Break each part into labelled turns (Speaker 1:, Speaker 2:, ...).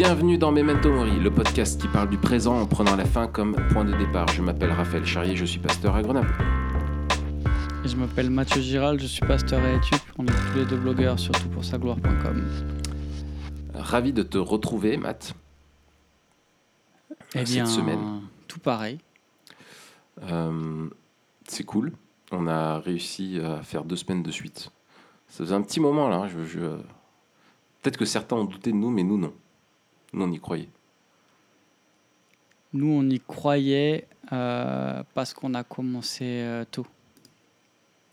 Speaker 1: Bienvenue dans Memento Mori, le podcast qui parle du présent en prenant la fin comme point de départ. Je m'appelle Raphaël Charrier, je suis pasteur à Grenoble.
Speaker 2: Et je m'appelle Mathieu Giral, je suis pasteur à Etup. On est tous les deux blogueurs sur toutpoursagloire.com.
Speaker 1: Ravi de te retrouver, Matt.
Speaker 2: Eh
Speaker 1: cette
Speaker 2: bien,
Speaker 1: semaine.
Speaker 2: tout pareil.
Speaker 1: Euh, c'est cool. On a réussi à faire deux semaines de suite. Ça faisait un petit moment là. hein, Je, je- Peut-être que certains ont douté de nous, mais nous non. Nous on y croyait.
Speaker 2: Nous, on y croyait euh, parce qu'on a commencé euh, tôt.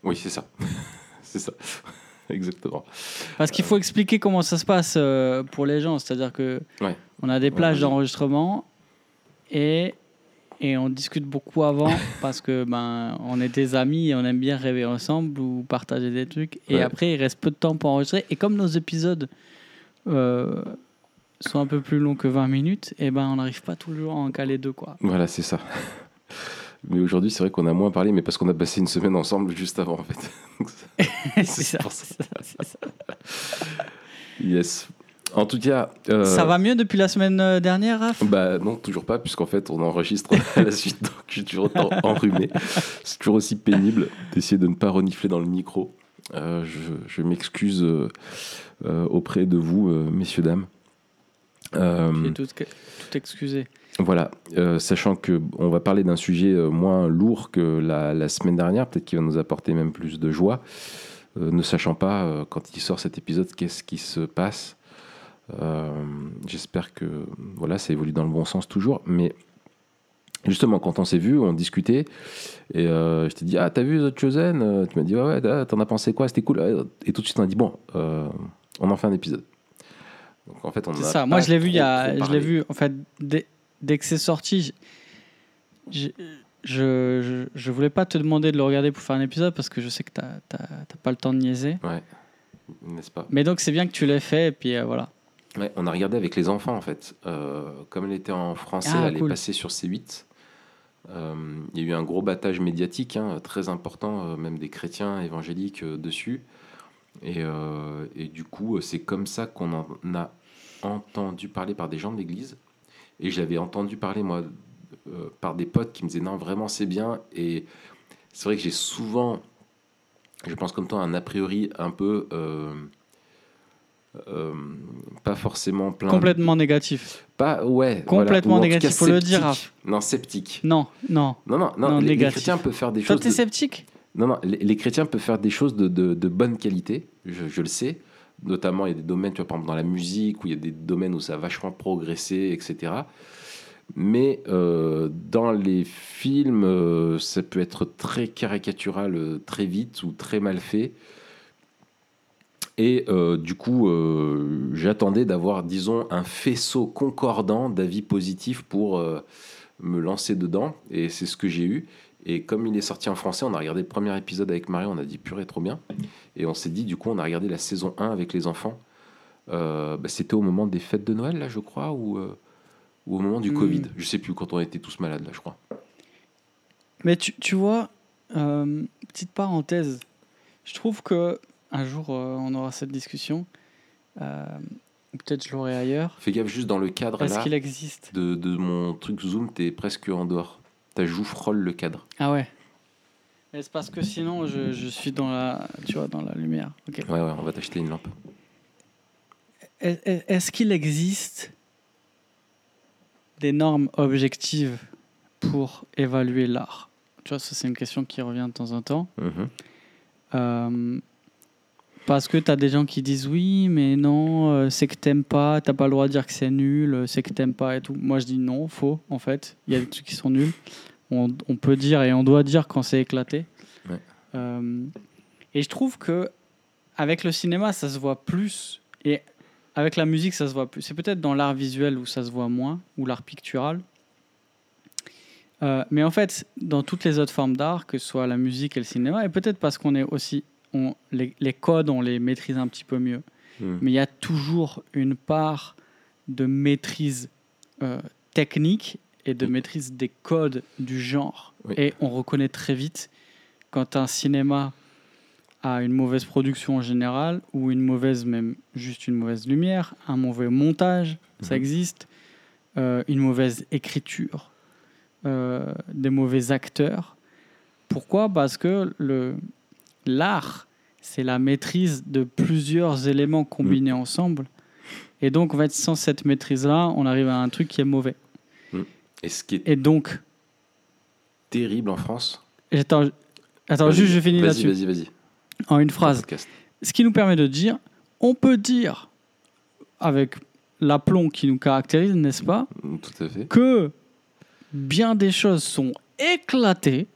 Speaker 1: Oui, c'est ça. c'est ça. Exactement.
Speaker 2: Parce qu'il faut expliquer comment ça se passe euh, pour les gens. C'est-à-dire que
Speaker 1: Ouais.
Speaker 2: on a des plages d'enregistrement et, et on discute beaucoup avant parce que ben on est des amis et on aime bien rêver ensemble ou partager des trucs. Et
Speaker 1: Ouais.
Speaker 2: après, il reste peu de temps pour enregistrer. Et comme nos épisodes euh, sont un peu plus longs que 20 minutes, et ben on n'arrive pas toujours à en caler deux quoi.
Speaker 1: Voilà, c'est ça. Mais aujourd'hui, c'est vrai qu'on a moins parlé, mais parce qu'on a passé une semaine ensemble juste avant, en fait.
Speaker 2: C'est ça.
Speaker 1: yes. En tout cas. euh,
Speaker 2: Ça va mieux depuis la semaine euh, dernière, Raph?
Speaker 1: Bah non, toujours pas, puisqu'en fait, on enregistre à la suite, donc je suis toujours autant enrhumé. C'est toujours aussi pénible d'essayer de ne pas renifler dans le micro. Euh, je je m'excuse euh, auprès de vous, messieurs, dames. Euh,
Speaker 2: tout, tout excusé.
Speaker 1: Voilà, euh, sachant que on va parler d'un sujet euh, moins lourd que la, la semaine dernière, peut-être qu'il va nous apporter même plus de joie, euh, ne sachant pas quand il sort cet épisode qu'est-ce qui se passe. J'espère que voilà, ça évolue dans le bon sens toujours, mais justement quand on s'est vu, on discutait et euh, je t'ai dit ah t'as vu The Chosen? Tu m'as dit ouais ouais t'en as pensé quoi? C'était cool et tout de suite on a dit bon euh, on en fait un épisode. Donc en fait on en
Speaker 2: C'est ça. Moi, je l'ai vu il y a, je l'ai vu en fait dès, dès que c'est sorti. Je, je, je, voulais pas te demander de le regarder pour faire un épisode parce que je sais que t'as- t'as pas le temps de niaiser.
Speaker 1: Ouais, n'est-ce pas?
Speaker 2: Mais donc c'est bien que tu l'aies fait et puis euh, voilà.
Speaker 1: Ouais, on a regardé avec les enfants en fait. Euh, comme elle était en français,
Speaker 2: Ah,
Speaker 1: elle
Speaker 2: cool.
Speaker 1: est passée sur C8. Euh, Il y a eu un gros battage médiatique, hein, très important, même des chrétiens évangéliques dessus. Et, et du coup, c'est comme ça qu'on en a entendu parler par des gens de l'Église. Et j'avais entendu parler, moi, euh, par des potes qui me disaient non, vraiment, c'est bien. Et c'est vrai que j'ai souvent, je pense comme toi, un a priori un peu. euh, euh, pas forcément plein
Speaker 2: Complètement négatif.
Speaker 1: pas ouais
Speaker 2: Complètement
Speaker 1: voilà,
Speaker 2: négatif, faut le dire,
Speaker 1: non sceptique
Speaker 2: Non, non.
Speaker 1: non non non,
Speaker 2: Non,
Speaker 1: les, chrétiens peuvent faire des
Speaker 2: Toi,
Speaker 1: choses
Speaker 2: t'es
Speaker 1: de-
Speaker 2: sceptique?
Speaker 1: Non non les, les chrétiens peuvent faire des choses de, de, de bonne qualité je, je le sais notamment il y a des domaines tu vois par exemple dans la musique où il y a des domaines où ça a vachement progressé etc mais euh, dans les films euh, ça peut être très caricatural euh, très vite ou très mal fait et du coup, j'attendais d'avoir, disons, un faisceau concordant d'avis positifs pour me lancer dedans. Et c'est ce que j'ai eu. Et comme il est sorti en français, on a regardé le premier épisode avec Marie, on a dit purée, trop bien. Et on s'est dit, du coup, on a regardé la saison 1 avec les enfants. Euh, bah, C'était au moment des fêtes de Noël, là, je crois, ou, euh, ou au moment du
Speaker 2: Hmm.
Speaker 1: Covid. Je sais plus, quand on était tous malades, là, je crois.
Speaker 2: Mais tu, tu vois, euh, petite parenthèse, je trouve que un jour on aura cette discussion. Peut-être je l'aurai ailleurs.
Speaker 1: Fais gaffe, juste dans le cadre
Speaker 2: Est-ce
Speaker 1: là,
Speaker 2: qu'il existe
Speaker 1: de, de mon truc Zoom, t'es presque en dehors. Ta joue frôle le cadre.
Speaker 2: Ah ouais. Mais c'est parce que sinon je, je suis dans la, tu vois, dans la lumière.
Speaker 1: Ouais, ouais, on va t'acheter une lampe.
Speaker 2: Est- est- Est-ce qu'il existe des normes objectives pour évaluer l'art? Tu vois, ça c'est une question qui revient de temps en temps.
Speaker 1: Mhm.
Speaker 2: Euh, parce que tu as des gens qui disent oui, mais non, euh, c'est que t'aimes pas, t'as pas le droit de dire que c'est nul, euh, c'est que t'aimes pas et tout. Moi je dis non, faux en fait. Il y a des trucs qui sont nuls. On, on peut dire et on doit dire quand c'est éclaté.
Speaker 1: Ouais.
Speaker 2: Euh, et je trouve que avec le cinéma, ça se voit plus. Et avec la musique, ça se voit plus. C'est peut-être dans l'art visuel où ça se voit moins, ou l'art pictural. Euh, mais en fait, dans toutes les autres formes d'art, que ce soit la musique et le cinéma, et peut-être parce qu'on est aussi, on, les, les codes, on les maîtrise un petit peu mieux.
Speaker 1: Mhm.
Speaker 2: Mais il y a toujours une part de maîtrise euh, technique et de
Speaker 1: Mm.
Speaker 2: maîtrise des codes du genre.
Speaker 1: Oui.
Speaker 2: Et on reconnaît très vite quand un cinéma à une mauvaise production en général, ou une mauvaise, même juste une mauvaise lumière, un mauvais montage, ça
Speaker 1: Mhm.
Speaker 2: existe, euh, une mauvaise écriture, euh, des mauvais acteurs. Pourquoi? Parce que le l'art, c'est la maîtrise de plusieurs éléments combinés ensemble. Et donc, en fait, sans cette maîtrise-là, on arrive à un truc qui est mauvais.
Speaker 1: Et ce qui est
Speaker 2: Et donc,
Speaker 1: terrible en France?
Speaker 2: Attends
Speaker 1: Vas-y,
Speaker 2: juste je finis
Speaker 1: Vas-y,
Speaker 2: là-dessus.
Speaker 1: vas-y, vas-y.
Speaker 2: En une phrase. Ce qui nous permet de dire, on peut dire, avec l'aplomb qui nous caractérise, n'est-ce pas,
Speaker 1: Mm, Tout à fait.
Speaker 2: que bien des choses sont éclatées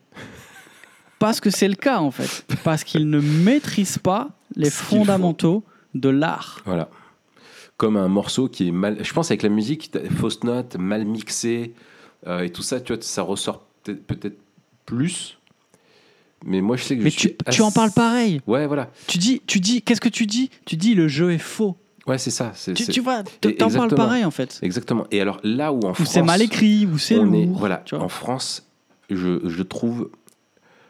Speaker 2: parce que c'est le cas en fait. Parce qu'ils ne maîtrisent pas les fondamentaux de l'art.
Speaker 1: Voilà. Comme un morceau qui est mal. Je pense avec la musique, fausses notes, mal mixées euh, et tout ça, tu vois, ça ressort peut-être peut-être plus. Mais moi, je sais que
Speaker 2: Mais
Speaker 1: je suis.
Speaker 2: tu, tu en parles pareil.
Speaker 1: Ouais, voilà.
Speaker 2: Tu dis, tu dis, qu'est-ce que tu dis? Tu dis le jeu est faux.
Speaker 1: Ouais, c'est ça.
Speaker 2: Tu, tu vois, t'en parles pareil en fait.
Speaker 1: Exactement. Et alors là où en
Speaker 2: Ou
Speaker 1: France.
Speaker 2: c'est mal écrit, ou c'est lourd.
Speaker 1: est- voilà,
Speaker 2: tu vois.
Speaker 1: en France, je, je trouve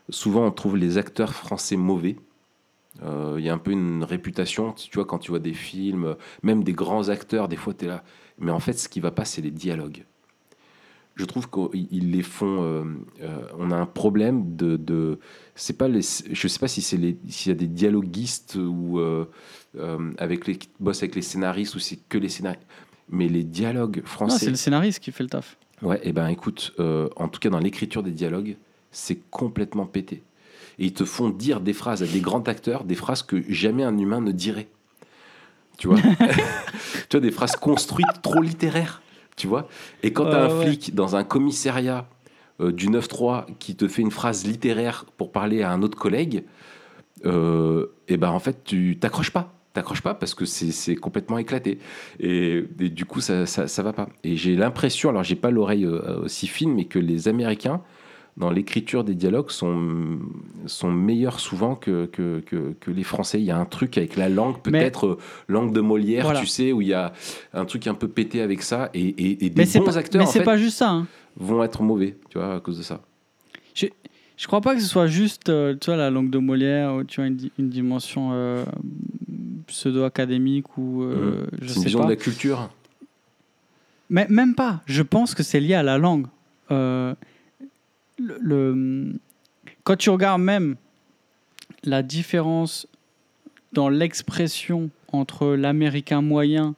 Speaker 1: souvent on trouve les acteurs français mauvais. Euh, Il y a un peu une réputation, tu vois, quand tu vois des films, même des grands acteurs, des fois tu es là. Mais en fait, ce qui va pas, c'est les dialogues. Je trouve qu'ils les font. euh, euh, on a un problème de. de c'est pas les, je sais pas si c'est s'il y a des dialoguistes ou euh, avec les qui bossent avec les scénaristes ou c'est que les scénaristes. Mais les dialogues français.
Speaker 2: c'est le scénariste qui fait le taf.
Speaker 1: Ouais, et ben écoute, en tout cas dans l'écriture des dialogues, c'est complètement pété. Et ils te font dire des phrases à des grands acteurs, des phrases que jamais un humain ne dirait. Tu vois? Tu vois, des phrases construites trop littéraires. Tu vois Et quand tu as un
Speaker 2: ouais.
Speaker 1: flic dans un commissariat euh, du 9-3 qui te fait une phrase littéraire pour parler à un autre collègue, euh, et ben en fait, tu t'accroches pas. T'accroches pas parce que c'est complètement éclaté. Et, et du coup, ça, ça, ça va pas. Et j'ai l'impression, alors j'ai pas l'oreille euh, aussi fine, mais que les Américains, dans l'écriture des dialogues, sont, sont meilleurs souvent que, que, que, que les Français. Il y a un truc avec la langue, peut-être euh, langue de Molière,
Speaker 2: Voilà.
Speaker 1: tu sais, où il y a un truc un peu pété avec ça. Et, et, et des
Speaker 2: Mais
Speaker 1: bons
Speaker 2: pas,
Speaker 1: acteurs,
Speaker 2: mais
Speaker 1: en fait,
Speaker 2: pas juste ça. hein.
Speaker 1: vont être mauvais, tu vois, à cause de ça.
Speaker 2: Je crois pas que ce soit juste, euh, tu vois, la langue de Molière, où tu as une, di- une dimension euh, pseudo-académique ou euh, je
Speaker 1: Mmh. C'est une
Speaker 2: sais
Speaker 1: vision
Speaker 2: pas.
Speaker 1: de la culture.
Speaker 2: Mais même pas. Je pense que c'est lié à la langue. Le, le- quand tu regardes même la différence dans l'expression entre l'américain moyen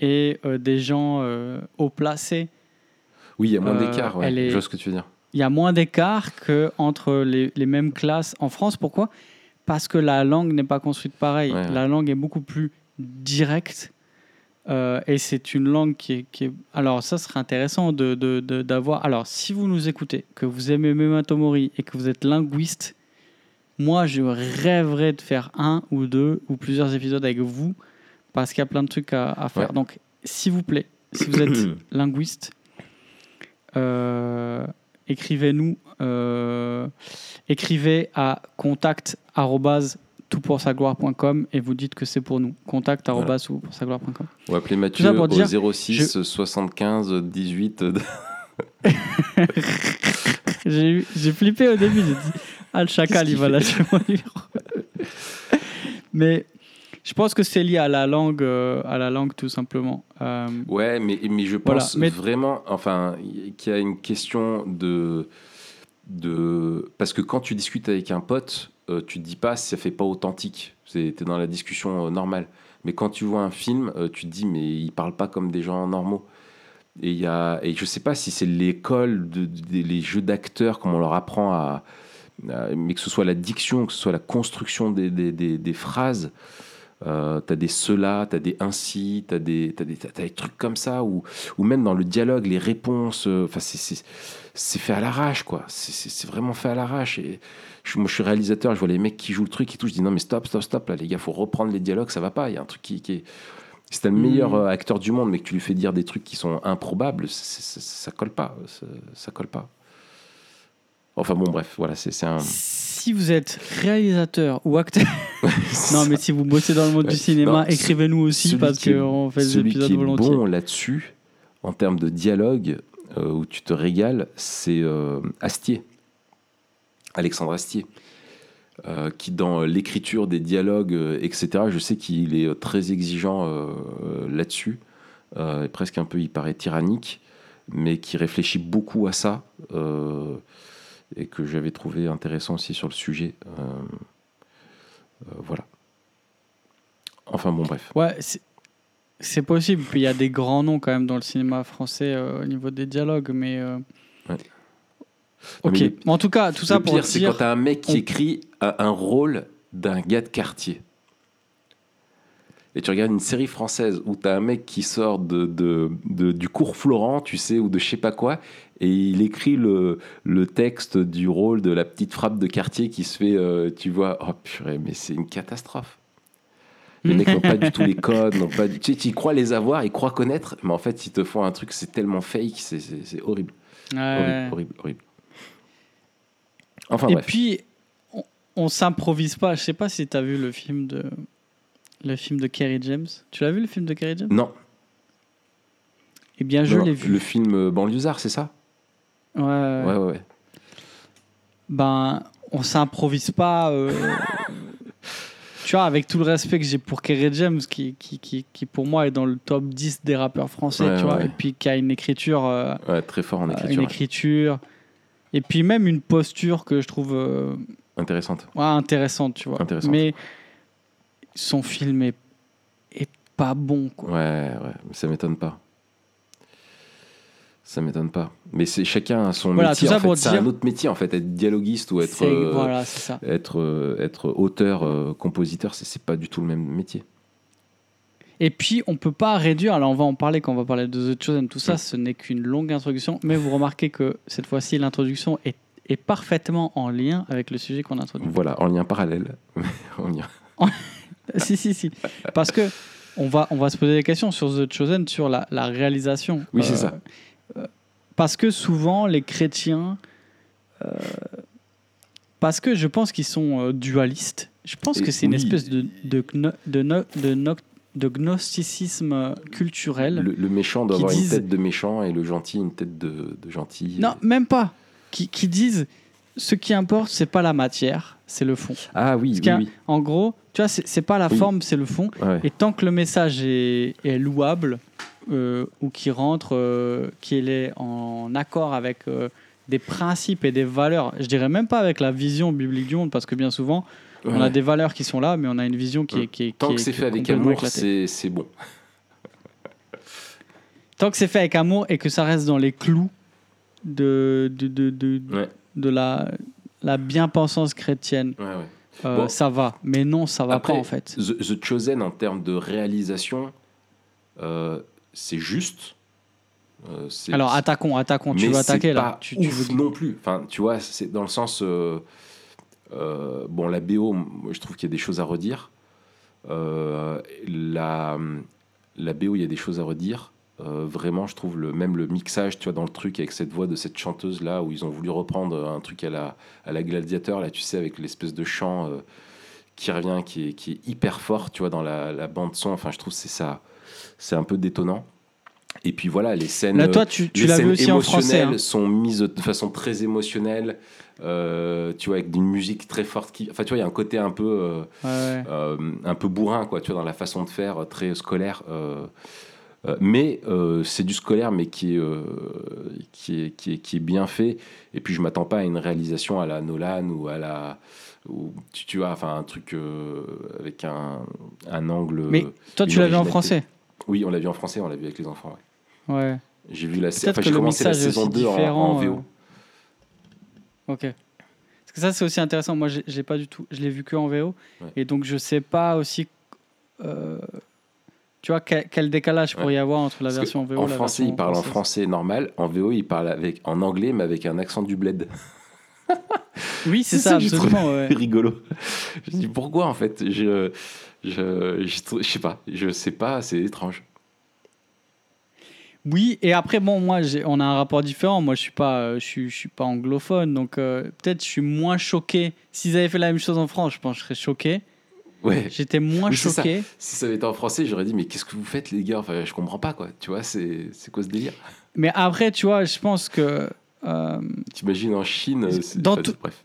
Speaker 2: et euh, des gens euh, haut placés,
Speaker 1: Oui, il y a moins
Speaker 2: Euh,
Speaker 1: d'écart, ouais.
Speaker 2: elle est-
Speaker 1: je vois ce que tu veux dire.
Speaker 2: il y a moins d'écart qu'entre les, les mêmes classes en France. Pourquoi? Parce que la langue n'est pas construite pareil.
Speaker 1: Ouais, ouais.
Speaker 2: La langue est beaucoup plus directe. Euh, et c'est une langue qui est, qui est- Alors, ça serait intéressant de, de- de- d'avoir. Alors, si vous nous écoutez, que vous aimez Memento Mori et que vous êtes linguiste, moi, je rêverais de faire un ou deux ou plusieurs épisodes avec vous parce qu'il y a plein de trucs à, à faire.
Speaker 1: Ouais.
Speaker 2: Donc, s'il vous plaît, si vous êtes linguiste, euh, écrivez-nous, euh, écrivez à contact toutpoursagloire.com et vous dites que c'est pour nous. Contact arobase toutpoursagloire.com.
Speaker 1: On va appeler Mathieu
Speaker 2: ça pour
Speaker 1: au
Speaker 2: dire,
Speaker 1: 06 75 18. de-
Speaker 2: J'ai j'ai flippé au début, j'ai dit Ah, le chacal, il va lâcher mon numéro. Mais je pense que c'est lié à la langue, euh, à la langue tout simplement. Euh,
Speaker 1: Ouais, mais, mais je
Speaker 2: Voilà,
Speaker 1: pense
Speaker 2: mais-
Speaker 1: vraiment, enfin, qu'il y a une question de, de. Parce que quand tu discutes avec un pote, tu te dis pas ça fait pas authentique. T'es dans la discussion euh, normale. Mais quand tu vois un film, euh, tu te dis, mais ils parlent pas comme des gens normaux. Et, y a, et je sais pas si c'est l'école, de, les jeux d'acteurs, comme on leur apprend à, Mais que ce soit la diction, que ce soit la construction des, des, des- phrases. Euh, t'as des cela, t'as des ainsi, t'as des, t'as des, trucs comme ça, ou, ou même dans le dialogue, les réponses, euh, c'est, fait à l'arrache, quoi. C'est vraiment fait à l'arrache. Et je, moi, je suis réalisateur, je vois les mecs qui jouent le truc et tout, je dis non mais stop, stop, stop, là les gars, faut reprendre les dialogues, ça va pas. Il y a un truc qui, qui est... Si t'as le meilleur euh, acteur du monde, mais que tu lui fais dire des trucs qui sont improbables, ça colle pas, ça, colle pas. Enfin bon, bref, voilà, c'est, un.
Speaker 2: Si vous êtes réalisateur ou acteur, non mais si vous bossez dans le monde
Speaker 1: Ouais.
Speaker 2: du cinéma, écrivez-nous aussi parce qu'on fait des épisodes
Speaker 1: qui est
Speaker 2: volontiers.
Speaker 1: bon là-dessus, en termes de dialogue, euh, où tu te régales, c'est euh, Astier. Alexandre Astier. euh, qui dans l'écriture des dialogues, euh, etc., je sais qu'il est très exigeant euh, là-dessus, euh, presque un peu, il paraît tyrannique, mais qui réfléchit beaucoup à ça, euh, et que j'avais trouvé intéressant aussi sur le sujet. Euh, euh, voilà. Enfin bon, bref.
Speaker 2: Ouais, c'est- possible. Puis il y a des grands noms quand même dans le cinéma français euh, au niveau des dialogues, mais. euh,
Speaker 1: Ouais.
Speaker 2: Ok.
Speaker 1: Mais le-
Speaker 2: en tout cas, tout ça
Speaker 1: le
Speaker 2: pour
Speaker 1: pire, c'est quand t'as un mec qui
Speaker 2: on-
Speaker 1: écrit un, un rôle d'un gars de quartier. Et tu regardes une série française où t'as un mec qui sort de, de- de- du cours Florent, tu sais, ou de je sais pas quoi, et il écrit le, le texte du rôle de la petite frappe de quartier qui se fait, euh, tu vois, oh purée, mais c'est une catastrophe. Les mecs n'ont pas du tout les codes, n'ont pas du... tu sais, tu crois les avoir, ils croient connaître, mais en fait, ils te font un truc, c'est tellement fake, c'est horrible.
Speaker 2: Ouais.
Speaker 1: Horrible, horrible, horrible. Enfin
Speaker 2: Et
Speaker 1: bref.
Speaker 2: puis, on, on s'improvise pas. Je sais pas si tu as vu le film de. Le film de Kerry James. Tu l'as vu le film de Kerry James?
Speaker 1: Non,
Speaker 2: Eh bien, je l'ai vu.
Speaker 1: le film euh, Banlieusard, c'est ça?
Speaker 2: Ouais, ouais,
Speaker 1: Ouais, ouais, ouais.
Speaker 2: Ben, on s'improvise pas. euh, tu vois, avec tout le respect que j'ai pour Kerry James, qui, qui, qui, qui pour moi est dans le top 10 des rappeurs français,
Speaker 1: Ouais,
Speaker 2: tu vois, et puis qui a une écriture. euh,
Speaker 1: Ouais, très fort en
Speaker 2: euh,
Speaker 1: écriture.
Speaker 2: une écriture. Et puis même une posture que je trouve euh,
Speaker 1: Intéressante.
Speaker 2: ouais, intéressante, tu vois.
Speaker 1: Intéressante.
Speaker 2: Mais son film est, est pas bon, quoi.
Speaker 1: Ouais, ouais, mais ça m'étonne pas. Ça m'étonne pas. Mais c'est chacun a son
Speaker 2: Voilà,
Speaker 1: métier. en fait. C'est
Speaker 2: dire-
Speaker 1: un autre métier en fait. Être dialoguiste ou être euh,
Speaker 2: Voilà,
Speaker 1: être euh, être auteur, euh, compositeur, c'est pas du tout le même métier.
Speaker 2: Et puis, on peut pas réduire, alors on va en parler quand on va parler de The Chosen, tout ça,
Speaker 1: Ouais.
Speaker 2: ce n'est qu'une longue introduction, mais vous remarquez que cette fois-ci, l'introduction est, est parfaitement en lien avec le sujet qu'on introduit.
Speaker 1: Voilà, en lien parallèle. en lien.
Speaker 2: si, si, si. Parce que on va, on va se poser des questions sur The Chosen, sur la, la réalisation.
Speaker 1: Oui, c'est ça.
Speaker 2: euh, parce que souvent, les chrétiens. euh, parce que je pense qu'ils sont euh, dualistes. Je pense que c'est une espèce de, de, de, no- de, no- de gnosticisme culturel.
Speaker 1: Le, le méchant doit avoir
Speaker 2: disent-
Speaker 1: une tête de méchant et le gentil une tête de, de gentil.
Speaker 2: Non, même pas. Qui, qui disent ce qui importe, c'est pas la matière, c'est le fond.
Speaker 1: Ah oui, oui,
Speaker 2: a-
Speaker 1: oui.
Speaker 2: En gros, tu vois, c'est c'est pas la
Speaker 1: Oui.
Speaker 2: forme, c'est le fond.
Speaker 1: Ouais.
Speaker 2: Et tant que le message est, est louable euh, ou qui rentre, euh, qu'il est en accord avec euh, des principes et des valeurs, je dirais même pas avec la vision biblique du monde, parce que bien souvent, on a des valeurs qui sont là, mais on a une vision qui est. Qui est
Speaker 1: Tant
Speaker 2: qui
Speaker 1: que
Speaker 2: est-
Speaker 1: c'est fait avec amour, c'est bon.
Speaker 2: Tant que c'est fait avec amour et que ça reste dans les clous de, de, de, de,
Speaker 1: Ouais.
Speaker 2: de la, la bien-pensance chrétienne,
Speaker 1: Ouais, ouais.
Speaker 2: euh,
Speaker 1: Bon.
Speaker 2: ça va. Mais non, ça va
Speaker 1: Après,
Speaker 2: pas en fait.
Speaker 1: The, The Chosen, en termes de réalisation, euh, c'est juste. Euh,
Speaker 2: Alors attaquons, attaquons, tu veux attaquer là
Speaker 1: pas
Speaker 2: tu, tu
Speaker 1: ouf
Speaker 2: veux...
Speaker 1: non plus. Enfin, tu vois, c'est dans le sens. Euh, bon, la BO, je trouve qu'il y a des choses à redire. Euh, la, la BO, il y a des choses à redire. Euh, vraiment, je trouve le, même le mixage, tu vois, dans le truc avec cette voix de cette chanteuse là, où ils ont voulu reprendre un truc à la, à la gladiateur, là, tu sais, avec l'espèce de chant qui revient, qui est, qui est hyper fort, tu vois, dans la, la bande son. Enfin, je trouve c'est ça, c'est un peu détonnant. Et puis voilà, les scènes.
Speaker 2: Là, toi, tu, tu
Speaker 1: les scènes
Speaker 2: aussi en français.
Speaker 1: émotionnelles
Speaker 2: hein.
Speaker 1: sont mises de façon très émotionnelle, euh, tu vois, avec une musique très forte. Qui... Enfin, tu vois, il y a un côté un peu, euh,
Speaker 2: Ouais,
Speaker 1: euh, un peu bourrin, quoi, tu vois, dans la façon de faire, très scolaire. mais c'est du scolaire, mais qui est, qui, est, qui, est, qui est bien fait. Et puis, je m'attends pas à une réalisation à la Nolan ou à la. Ou, tu, tu vois, enfin, un truc avec un, un angle.
Speaker 2: Mais toi, tu vu en français.
Speaker 1: Oui, on l'a vu en français, on l'a vu avec les enfants. ouais.
Speaker 2: Ouais.
Speaker 1: J'ai vu la enfin,
Speaker 2: que
Speaker 1: j'ai commencé la saison
Speaker 2: aussi
Speaker 1: 2 en, en VO.
Speaker 2: euh, Ok. Parce que ça, c'est aussi intéressant. Moi, j'ai pas du tout. Je l'ai vu que en VO.
Speaker 1: Ouais.
Speaker 2: Et donc, je sais pas aussi. euh, tu vois, quel, quel décalage pourrait y avoir entre la
Speaker 1: Parce
Speaker 2: version VO
Speaker 1: en
Speaker 2: la
Speaker 1: français, il parle en français normal. En VO, il parle avec, en anglais, mais avec un accent du bled.
Speaker 2: Oui, c'est ça,
Speaker 1: ça
Speaker 2: absolument. ouais.
Speaker 1: rigolo. Je me dis pourquoi en fait? Je, je, je, je sais pas. Je sais pas, c'est étrange.
Speaker 2: Oui, et après, bon, moi, on a un rapport différent. Moi, je suis pas, euh, je suis, je suis pas anglophone, donc euh, peut-être je suis moins choqué. S'ils avaient fait la même chose en France, je pense que je serais choqué.
Speaker 1: Ouais.
Speaker 2: J'étais moins
Speaker 1: Oui, c'est ça.
Speaker 2: choqué.
Speaker 1: Si ça avait été en français, j'aurais dit mais qu'est-ce que vous faites les gars? Enfin, je comprends pas quoi. Tu vois, c'est quoi ce délire?
Speaker 2: Mais après, tu vois, je pense que. euh,
Speaker 1: T'imagines en Chine c'est-
Speaker 2: Dans tout-
Speaker 1: Bref.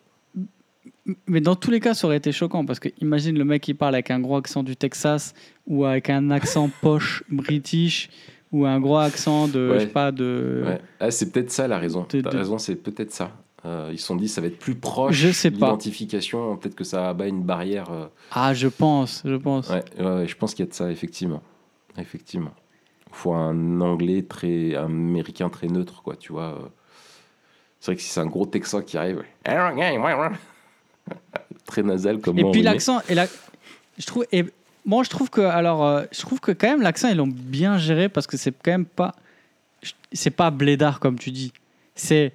Speaker 2: Mais dans tous les cas, ça aurait été choquant parce que imagine le mec qui parle avec un gros accent du Texas ou avec un accent poche british ou un gros accent de, je
Speaker 1: Ouais.
Speaker 2: sais pas, de.
Speaker 1: Ouais. Ah, c'est peut-être ça la raison.
Speaker 2: De-
Speaker 1: T'as
Speaker 2: de-
Speaker 1: raison, c'est peut-être ça. Euh, ils se sont dit ça va être plus proche.
Speaker 2: Je sais pas.
Speaker 1: L'identification, peut-être que ça abat une barrière. euh,
Speaker 2: Ah, je pense, je pense.
Speaker 1: Ouais, je pense qu'il y a de ça, effectivement. Effectivement. Il faut un anglais très. un américain très neutre, quoi, tu vois. euh. C'est vrai que si c'est un gros texan qui arrive. Très nasal comme
Speaker 2: Et puis l'accent, et la... je trouve, et moi je trouve que, alors, euh, je trouve que quand même l'accent ils l'ont bien géré parce que c'est quand même pas, c'est pas blédard comme tu dis. C'est,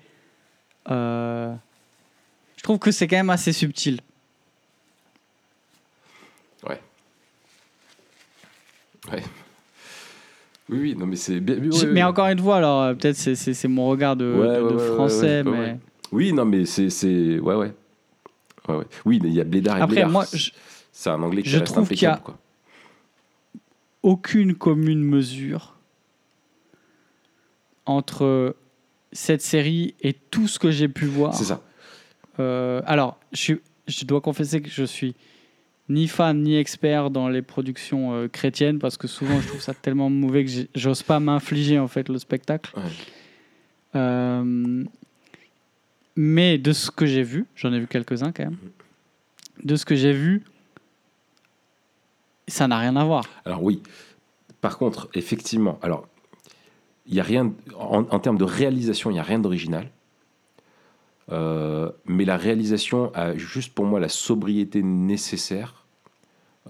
Speaker 2: euh, je trouve que c'est quand même assez subtil.
Speaker 1: Ouais. Oui, oui, non, mais c'est bien. oui,
Speaker 2: Je-
Speaker 1: oui,
Speaker 2: mais encore une fois, alors euh, peut-être c'est, mon regard de,
Speaker 1: Ouais,
Speaker 2: de-
Speaker 1: ouais,
Speaker 2: de
Speaker 1: ouais,
Speaker 2: français,
Speaker 1: ouais, ouais,
Speaker 2: mais
Speaker 1: ouais. Oui, non, mais c'est. c'est- Ouais, ouais. Ouais, ouais. Oui, mais il y a Blédard et
Speaker 2: après
Speaker 1: Blédard.
Speaker 2: moi, je-
Speaker 1: C'est un anglais qui
Speaker 2: je
Speaker 1: reste
Speaker 2: trouve qu'il y a-
Speaker 1: quoi.
Speaker 2: aucune commune mesure entre cette série et tout ce que j'ai pu voir.
Speaker 1: C'est ça.
Speaker 2: Euh, alors, je, suis- je dois confesser que je suis ni fan ni expert dans les productions euh, chrétiennes parce que souvent je trouve ça tellement mauvais que j'ose pas m'infliger en fait le spectacle.
Speaker 1: Ouais.
Speaker 2: Euh, mais de ce que j'ai vu, j'en ai vu quelques-uns quand même. De ce que j'ai vu, ça n'a rien à voir.
Speaker 1: Alors oui. Par contre, effectivement, alors il y a rien en, termes de réalisation, il y a rien d'original. Euh, mais la réalisation a juste pour moi la sobriété nécessaire.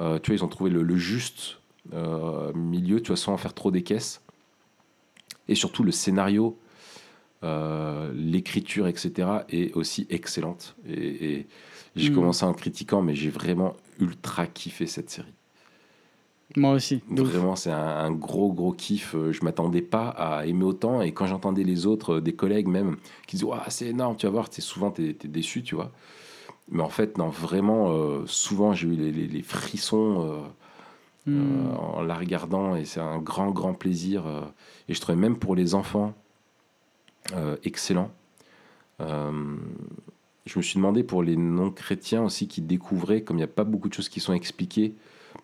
Speaker 1: Euh, tu vois, ils ont trouvé le, le juste euh, milieu, tu vois, sans en faire trop des caisses. Et surtout le scénario, euh, l'écriture, etc. est aussi excellente. Et, et j'ai
Speaker 2: Mm.
Speaker 1: commencé en critiquant, mais j'ai vraiment ultra kiffé cette série.
Speaker 2: Moi aussi.
Speaker 1: Vraiment, c'est un, un gros, gros kiff. Euh, Je m'attendais pas à aimer autant. Et quand j'entendais les autres, euh, des collègues même, qui disaient Ouah, c'est énorme, tu vas voir, t'es- souvent, tu es, déçu, tu vois. Mais en fait, non, vraiment, euh, souvent, j'ai eu les, les- les frissons euh,
Speaker 2: Hmm.
Speaker 1: euh, en la regardant. Et c'est un grand, grand plaisir. euh, et je trouvais même pour les enfants euh, excellent. Euh, je me suis demandé pour les non-chrétiens aussi qui découvraient, comme il n'y a pas beaucoup de choses qui sont expliquées,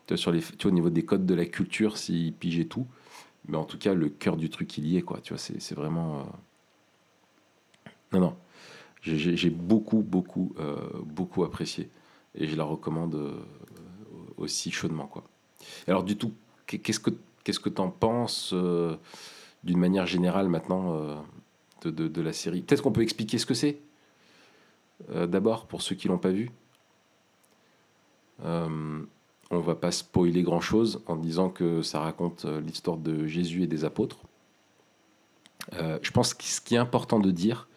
Speaker 1: tu vois, sur les, tu vois, au niveau des codes de la culture, s'ils pigeaient tout. Mais en tout cas, le cœur du truc, il y est, quoi. Tu vois, c'est vraiment. euh, Non, non. J'ai- beaucoup, beaucoup, beaucoup apprécié. Et je la recommande aussi chaudement, quoi. Alors, du tout, qu'est-ce que qu'est-ce que t'en penses d'une manière générale maintenant de, de- de la série Peut-être qu'on peut expliquer ce que c'est euh, d'abord pour ceux qui l'ont pas vu. Euh, on va pas spoiler grand chose en disant que ça raconte euh, l'histoire de Jésus et des apôtres. Euh, je pense que ce qui est important de dire,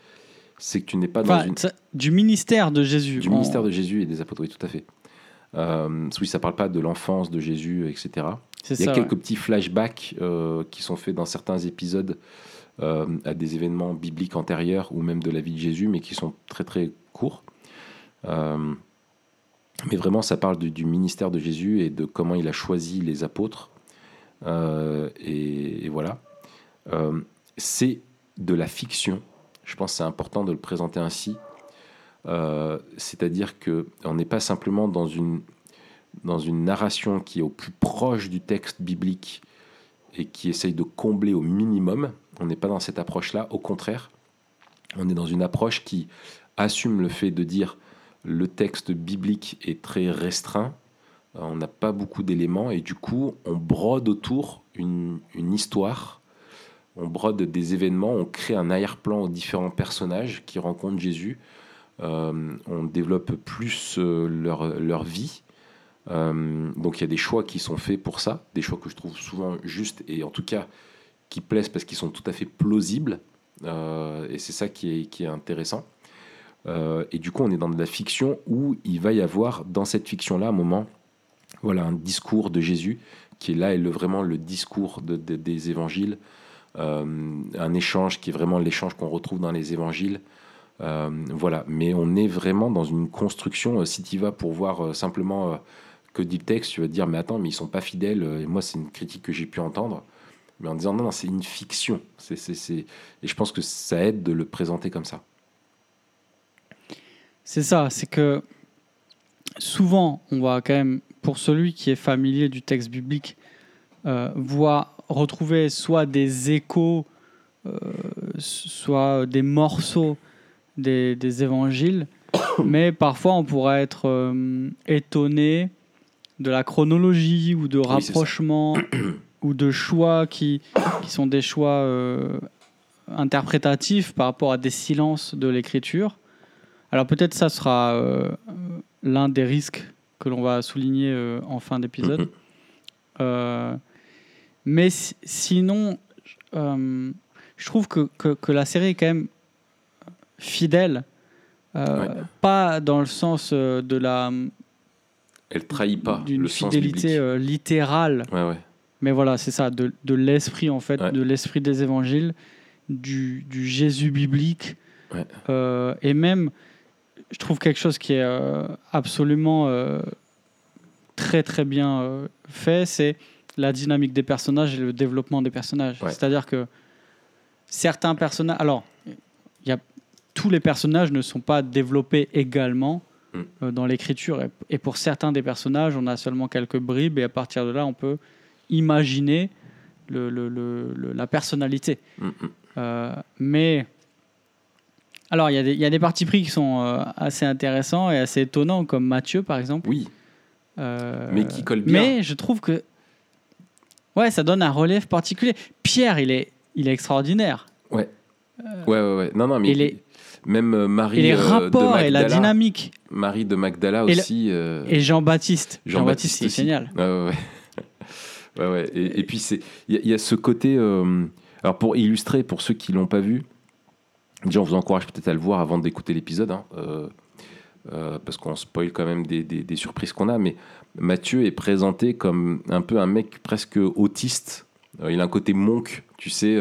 Speaker 1: c'est que tu n'es pas dans
Speaker 2: Enfin,
Speaker 1: une
Speaker 2: ça- du ministère de Jésus.
Speaker 1: du ministère de Jésus et des apôtres, oui, tout à fait. Euh, oui, ça parle pas de l'enfance de Jésus, etc. Il y a
Speaker 2: ça.
Speaker 1: quelques
Speaker 2: ouais.
Speaker 1: petits flashbacks euh, qui sont faits dans certains épisodes euh, à des événements bibliques antérieurs ou même de la vie de Jésus, mais qui sont très très courts. Euh, mais vraiment, ça parle du, ministère de Jésus et de comment il a choisi les apôtres. Euh, et, et voilà. C'est de la fiction. Je pense que c'est important de le présenter ainsi. C'est-à-dire que on n'est pas simplement dans une dans une narration qui est au plus proche du texte biblique et qui essaye de combler au minimum. On n'est pas dans cette approche-là. Au contraire, on est dans une approche qui assume le fait de dire le texte biblique est très restreint. Euh, On n'a pas beaucoup d'éléments et du coup, on brode autour une, histoire. On brode des événements, on crée un arrière-plan aux différents personnages qui rencontrent Jésus. Euh, on développe plus euh, leur, leur vie. Donc il y a des choix qui sont faits pour ça, des choix que je trouve souvent justes et en tout cas qui plaisent parce qu'ils sont tout à fait plausibles. Euh, et c'est ça qui est, intéressant. Euh, et du coup, on est dans de la fiction où il va y avoir dans cette fiction-là un moment, voilà, un discours de Jésus qui est là et le, vraiment le discours de- de- des évangiles, Euh, un échange qui est vraiment l'échange qu'on retrouve dans les évangiles. Voilà, mais on est vraiment dans une construction. Si tu vas pour voir simplement que dit le texte, tu vas dire, mais attends, mais ils sont pas fidèles. Et moi, c'est une critique que j'ai pu entendre. Mais en disant, non, non, c'est une fiction. Et je pense que ça aide de le présenter comme ça.
Speaker 2: C'est ça, c'est que souvent, on va quand même, pour celui qui est familier du texte biblique, euh, voit retrouver soit des échos, euh, soit des morceaux des, des évangiles, mais parfois on pourrait être euh, étonné de la chronologie ou de
Speaker 1: ça.
Speaker 2: ou de choix qui, qui sont des choix euh, interprétatifs par rapport à des silences de l'écriture. Alors peut-être ça sera euh, l'un des risques que l'on va souligner euh, en fin d'épisode.
Speaker 1: Mhm.
Speaker 2: Euh, mais si- sinon, je trouve que, que, que la série est quand même fidèle.
Speaker 1: Ouais.
Speaker 2: Pas dans le sens de la
Speaker 1: Elle trahit pas
Speaker 2: d'une
Speaker 1: sens
Speaker 2: fidélité littérale,
Speaker 1: Ouais, ouais.
Speaker 2: Mais voilà, c'est ça, de, de l'esprit en fait,
Speaker 1: Ouais.
Speaker 2: de l'esprit des évangiles, du, du Jésus biblique,
Speaker 1: Ouais.
Speaker 2: Euh, et même, je trouve quelque chose qui est euh, absolument euh, très très bien fait, c'est la dynamique des personnages et le développement des personnages.
Speaker 1: Ouais.
Speaker 2: C'est-à-dire que certains personnages, alors, y a tous les personnages ne sont pas développés également
Speaker 1: Mm.
Speaker 2: dans l'écriture. Et, et pour certains des personnages, on a seulement quelques bribes et à partir de là, on peut imaginer le- le- le- le- la personnalité.
Speaker 1: Mm, mm.
Speaker 2: Euh, mais alors, il y, a des- il y a des partis pris qui sont euh, assez intéressants et assez étonnants, comme Mathieu par exemple.
Speaker 1: Oui,
Speaker 2: Euh,
Speaker 1: Mais qui colle bien.
Speaker 2: Mais je trouve que ouais, ça donne un relief particulier. Pierre, il est, il est extraordinaire.
Speaker 1: ouais. Ouais, ouais, ouais. Non, non, mais
Speaker 2: et les-
Speaker 1: même Marie
Speaker 2: et les
Speaker 1: de
Speaker 2: rapports et la dynamique.
Speaker 1: Marie de Magdala
Speaker 2: Et le-
Speaker 1: aussi.
Speaker 2: Et Jean-Baptiste.
Speaker 1: Jean-Baptiste
Speaker 2: il est
Speaker 1: aussi.
Speaker 2: génial.
Speaker 1: Ouais, ouais, ouais. Ouais, ouais. Et, et puis, c'est- il y, a- il y a ce côté. euh, alors, pour illustrer, pour ceux qui l'ont pas vu, déjà, on vous encourage peut-être à le voir avant d'écouter l'épisode, hein, euh, euh, parce qu'on spoil quand même des, des- des surprises qu'on a. Mais Mathieu est présenté comme un peu un mec presque autiste. Il a un côté monk, tu sais.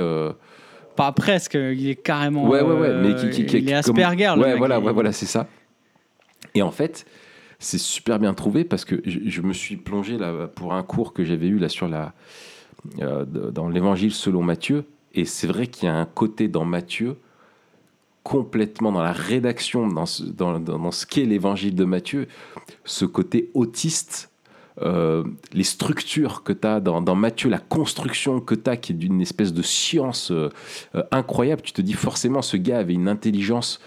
Speaker 2: Pas presque, il est carrément.
Speaker 1: Ouais, ouais, ouais, mais qui- qui- qui-
Speaker 2: il est
Speaker 1: comme-
Speaker 2: Asperger. le
Speaker 1: Ouais,
Speaker 2: mec,
Speaker 1: voilà,
Speaker 2: il-
Speaker 1: ouais, voilà, c'est ça. Et en fait, c'est super bien trouvé parce que je, me suis plongé là pour un cours que j'avais eu là sur la euh, dans l'Évangile selon Matthieu. Et c'est vrai qu'il y a un côté dans Matthieu complètement dans la rédaction, dans ce, dans, dans- ce qu'est l'Évangile de Matthieu, ce côté autiste. euh, les structures que tu as dans, dans Matthieu, la construction que tu as qui est d'une espèce de science euh, incroyable. Tu te dis forcément, ce gars avait une intelligence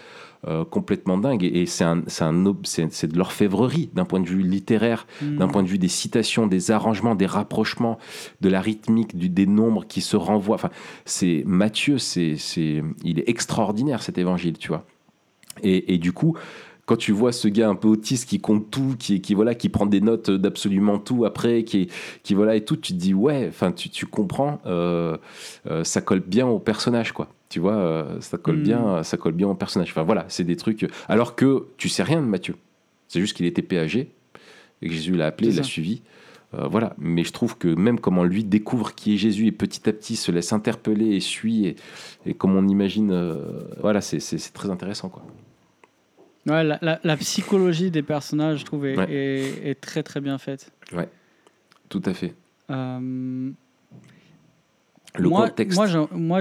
Speaker 1: euh, complètement dingue et, et c'est de l'orfèvrerie d'un point de vue littéraire,
Speaker 2: Mm.
Speaker 1: d'un point de vue des citations, des arrangements, des rapprochements, de la rythmique, du, des nombres qui se renvoient. Enfin, c'est Matthieu, c'est, c'est, il est extraordinaire cet évangile, tu vois. Et, et du coup, quand tu vois ce gars un peu autiste qui compte tout, qui, qui voilà, qui prend des notes d'absolument tout après, qui, qui voilà et tout, tu te dis ouais, enfin tu, tu comprends, euh, euh, ça colle bien au personnage quoi. Tu vois, euh, ça colle bien, ça colle bien au personnage. Enfin voilà, c'est des trucs. Alors que tu sais rien de Mathieu. C'est juste qu'il était PAG et que Jésus l'a appelé, l'a suivi. Euh, voilà, mais je trouve que même comment lui découvre qui est Jésus et petit à petit se laisse interpeller et suit et, et comme on imagine, euh, voilà, c'est- très intéressant quoi.
Speaker 2: Ouais, la, la- la psychologie des personnages, je trouve, est,
Speaker 1: Ouais.
Speaker 2: est- est très très bien faite.
Speaker 1: Tout à fait.
Speaker 2: Euh,
Speaker 1: Le
Speaker 2: moi,
Speaker 1: contexte.
Speaker 2: Moi, moi,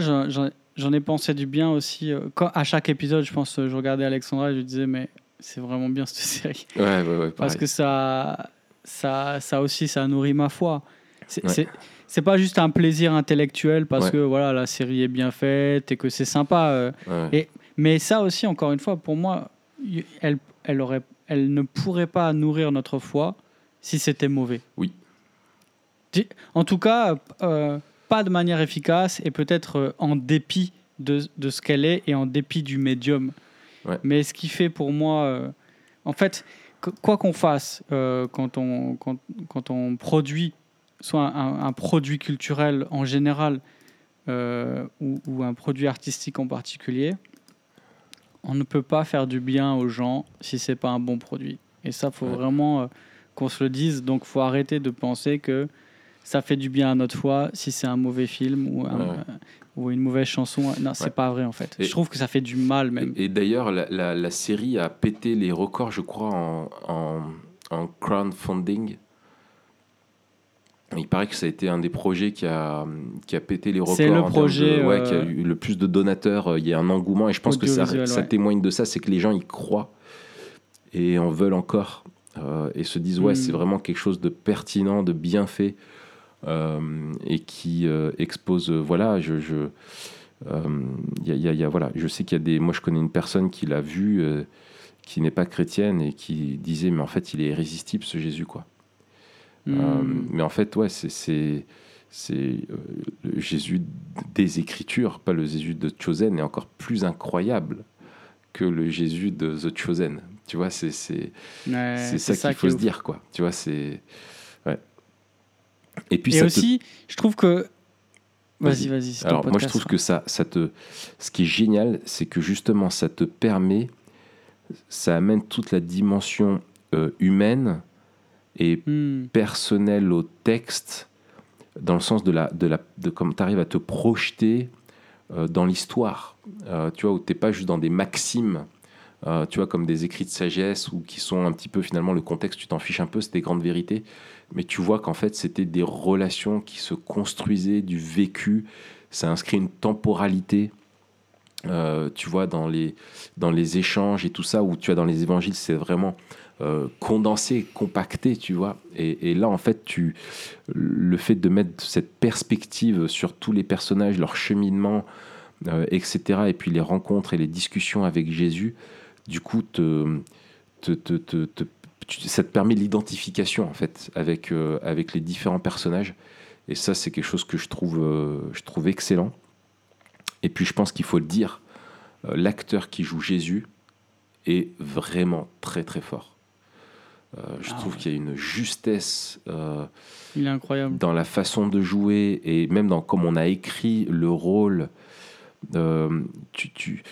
Speaker 2: j'en ai pensé du bien aussi. euh, Quand, à chaque épisode, je pense, euh, je regardais Alexandra et je disais, mais c'est vraiment bien cette série.
Speaker 1: Ouais, ouais, ouais.
Speaker 2: Parce que ça, ça, ça aussi, ça nourrit ma foi. C'est
Speaker 1: Ouais.
Speaker 2: pas juste un plaisir intellectuel parce
Speaker 1: Ouais.
Speaker 2: que voilà, la série est bien faite et que c'est sympa. euh,
Speaker 1: Ouais.
Speaker 2: et- Mais ça aussi, encore une fois, pour moi, elle, elle, aurait, elle ne pourrait pas nourrir notre foi si c'était mauvais.
Speaker 1: Oui.
Speaker 2: En tout cas, euh, pas de manière efficace et peut-être euh, en dépit de, de ce qu'elle est et en dépit du médium.
Speaker 1: Ouais.
Speaker 2: Mais ce qui fait pour moi, euh, en fait, qu- quoi qu'on fasse, euh, quand, on, quand, quand on produit soit un, un produit culturel en général euh, ou, ou un produit artistique en particulier, on ne peut pas faire du bien aux gens si c'est pas un bon produit. Et ça, faut
Speaker 1: Ouais.
Speaker 2: vraiment qu'on se le dise. Donc, faut arrêter de penser que ça fait du bien à notre foi si c'est un mauvais film ou, un-
Speaker 1: Ouais, ouais.
Speaker 2: euh, ou une mauvaise chanson. Non, c'est
Speaker 1: Ouais.
Speaker 2: pas vrai en fait.
Speaker 1: Et-
Speaker 2: Je trouve que ça fait du mal même.
Speaker 1: Et, et d'ailleurs, la, la- la série a pété les records, je crois, en, en, en crowdfunding. Il paraît que ça a été un des projets qui a, qui a pété les records.
Speaker 2: C'est le
Speaker 1: en
Speaker 2: projet,
Speaker 1: de- ouais,
Speaker 2: euh,
Speaker 1: qui a eu le plus de donateurs. euh, Il y a un engouement et je pense que ça, témoigne de ça, c'est que les gens y croient et en veulent encore. euh, et se disent ouais c'est vraiment quelque chose de pertinent, de bien fait euh, et qui euh, expose euh, voilà je je euh, y a- il y a- il y a- voilà je sais qu'il y a des moi je connais une personne qui l'a vu euh, qui n'est pas chrétienne et qui disait mais en fait il est irrésistible ce Jésus quoi.
Speaker 2: Hmm.
Speaker 1: Euh, mais en fait, ouais, c'est c'est euh, le Jésus des Écritures, pas le Jésus de Chosen, est encore plus incroyable que le Jésus de The Chosen. Tu vois, c'est c'est
Speaker 2: Ouais,
Speaker 1: ça qu'il
Speaker 2: qui
Speaker 1: faut se
Speaker 2: ouf.
Speaker 1: dire, quoi. Tu vois, c'est. Et puis
Speaker 2: Et
Speaker 1: ça te-
Speaker 2: aussi, je trouve que.
Speaker 1: Vas-y.
Speaker 2: Vas-y, ton
Speaker 1: alors moi je trouve
Speaker 2: hein.
Speaker 1: que ça, ça te, ce qui est génial, c'est que justement ça te permet, ça amène toute la dimension euh, humaine et
Speaker 2: Hmm.
Speaker 1: personnel au texte, dans le sens de la, de la, de comme tu arrives à te projeter euh, dans l'histoire. Euh, tu vois, où t'es pas juste dans des maximes, tu vois, comme des écrits de sagesse ou qui sont un petit peu finalement le contexte, tu t'en fiches un peu, c'est des grandes vérités, mais tu vois qu'en fait c'était des relations qui se construisaient, du vécu, ça inscrit une temporalité. euh, tu vois, dans les, dans les échanges et tout ça, où tu vois, dans les évangiles, c'est vraiment euh, condensé, compacté, tu vois. Et, là, en fait, tu, le fait de mettre cette perspective sur tous les personnages, leur cheminement, euh, etc., et puis les rencontres et les discussions avec Jésus, du coup, te, te, te, ça te permet l'identification, en fait, avec, euh, avec les différents personnages. Et ça, c'est quelque chose que je trouve, euh, je trouve excellent. Et puis, je pense qu'il faut le dire, euh, l'acteur qui joue Jésus est vraiment très, très fort. Je
Speaker 2: Ah
Speaker 1: trouve
Speaker 2: ouais.
Speaker 1: qu'il y a une justesse
Speaker 2: Il est incroyable.
Speaker 1: dans la façon de jouer et même dans comme on a écrit le rôle. tu, tu-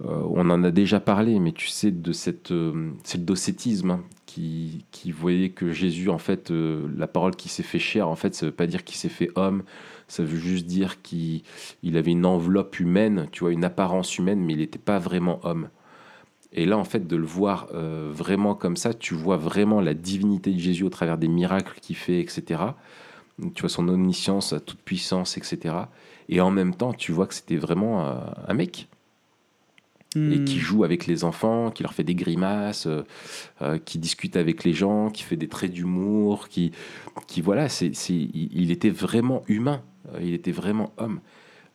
Speaker 1: on en a déjà parlé, mais tu sais de cette, euh, c'est le docétisme hein, qui, qui voyait que Jésus, en fait, euh, la parole qui s'est fait chair, en fait, ça veut pas dire qu'il s'est fait homme, ça veut juste dire qu'il il avait une enveloppe humaine, tu vois, une apparence humaine, mais il n'était pas vraiment homme. Et là, en fait, de le voir euh, vraiment comme ça, tu vois vraiment la divinité de Jésus au travers des miracles qu'il fait, etc. Tu vois son omniscience, sa toute puissance, etc. Et en même temps, tu vois que c'était vraiment un mec et
Speaker 2: Hmm.
Speaker 1: qui joue avec les enfants, qui leur fait des grimaces, euh, euh, qui discute avec les gens, qui fait des traits d'humour, qui, qui voilà, c'est, c'est- il, était vraiment humain, euh, il était vraiment homme.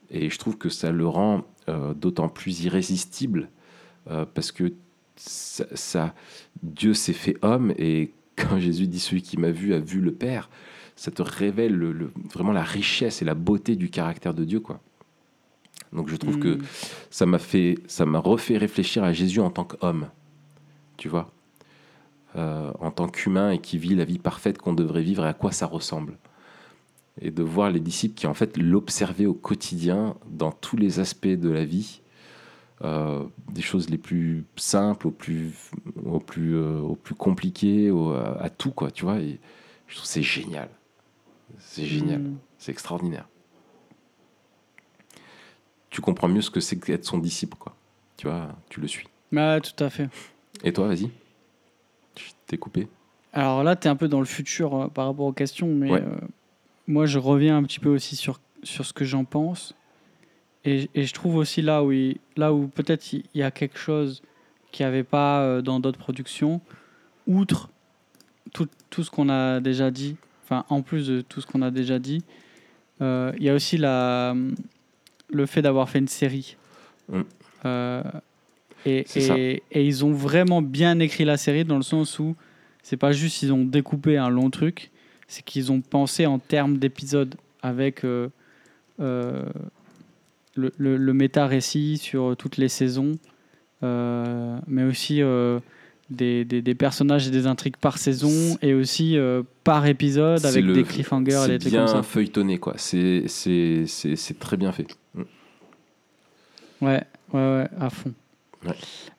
Speaker 1: Et je trouve que ça le rend euh, d'autant plus irrésistible parce que ça, ça- Dieu s'est fait homme et quand Jésus dit celui qui m'a vu a vu le Père, ça te révèle le- le- vraiment la richesse et la beauté du caractère de Dieu, quoi. Donc je trouve que
Speaker 2: Hmm.
Speaker 1: ça m'a fait, ça m'a refait réfléchir à Jésus en tant qu'homme, tu vois, Euh, en tant qu'humain et qui vit la vie parfaite qu'on devrait vivre et à quoi ça ressemble. Et de voir les disciples qui en fait l'observaient au quotidien dans tous les aspects de la vie, euh, des choses les plus simples, aux plus, aux plus, euh, aux plus compliquées, à, à tout quoi, tu vois. Et je trouve que c'est génial, c'est génial,
Speaker 2: Hmm.
Speaker 1: c'est extraordinaire. Tu comprends mieux ce que c'est qu'être son disciple, quoi. Tu vois, tu le suis.
Speaker 2: Ouais, tout à fait.
Speaker 1: Et toi, vas-y. Je t'ai coupé.
Speaker 2: Alors là, tu es un peu dans le futur euh, par rapport aux questions, mais
Speaker 1: Ouais.
Speaker 2: euh, moi, je reviens un petit peu aussi sur, sur ce que j'en pense. Et, et je trouve aussi là où, il- là où peut-être il y a quelque chose qu'il n'y avait pas euh, dans d'autres productions, outre tout, tout ce qu'on a déjà dit, enfin, en plus de tout ce qu'on a déjà dit, il y a aussi la, le fait d'avoir fait une série.
Speaker 1: Mm.
Speaker 2: Euh, et, et, et ils ont vraiment bien écrit la série dans le sens où c'est pas juste ils ont découpé un long truc, c'est qu'ils ont pensé en termes d'épisodes avec euh, euh, le, le- le méta-récit sur toutes les saisons, mais aussi des, des- des personnages et des intrigues par saison et aussi euh, par épisode
Speaker 1: C'est
Speaker 2: avec
Speaker 1: le-
Speaker 2: des cliffhangers et
Speaker 1: C'est
Speaker 2: des trucs
Speaker 1: bien
Speaker 2: comme ça.
Speaker 1: feuilletonné, quoi. C'est, c'est, c'est, c'est très bien fait.
Speaker 2: Ouais, ouais, ouais, à fond.
Speaker 1: Ouais.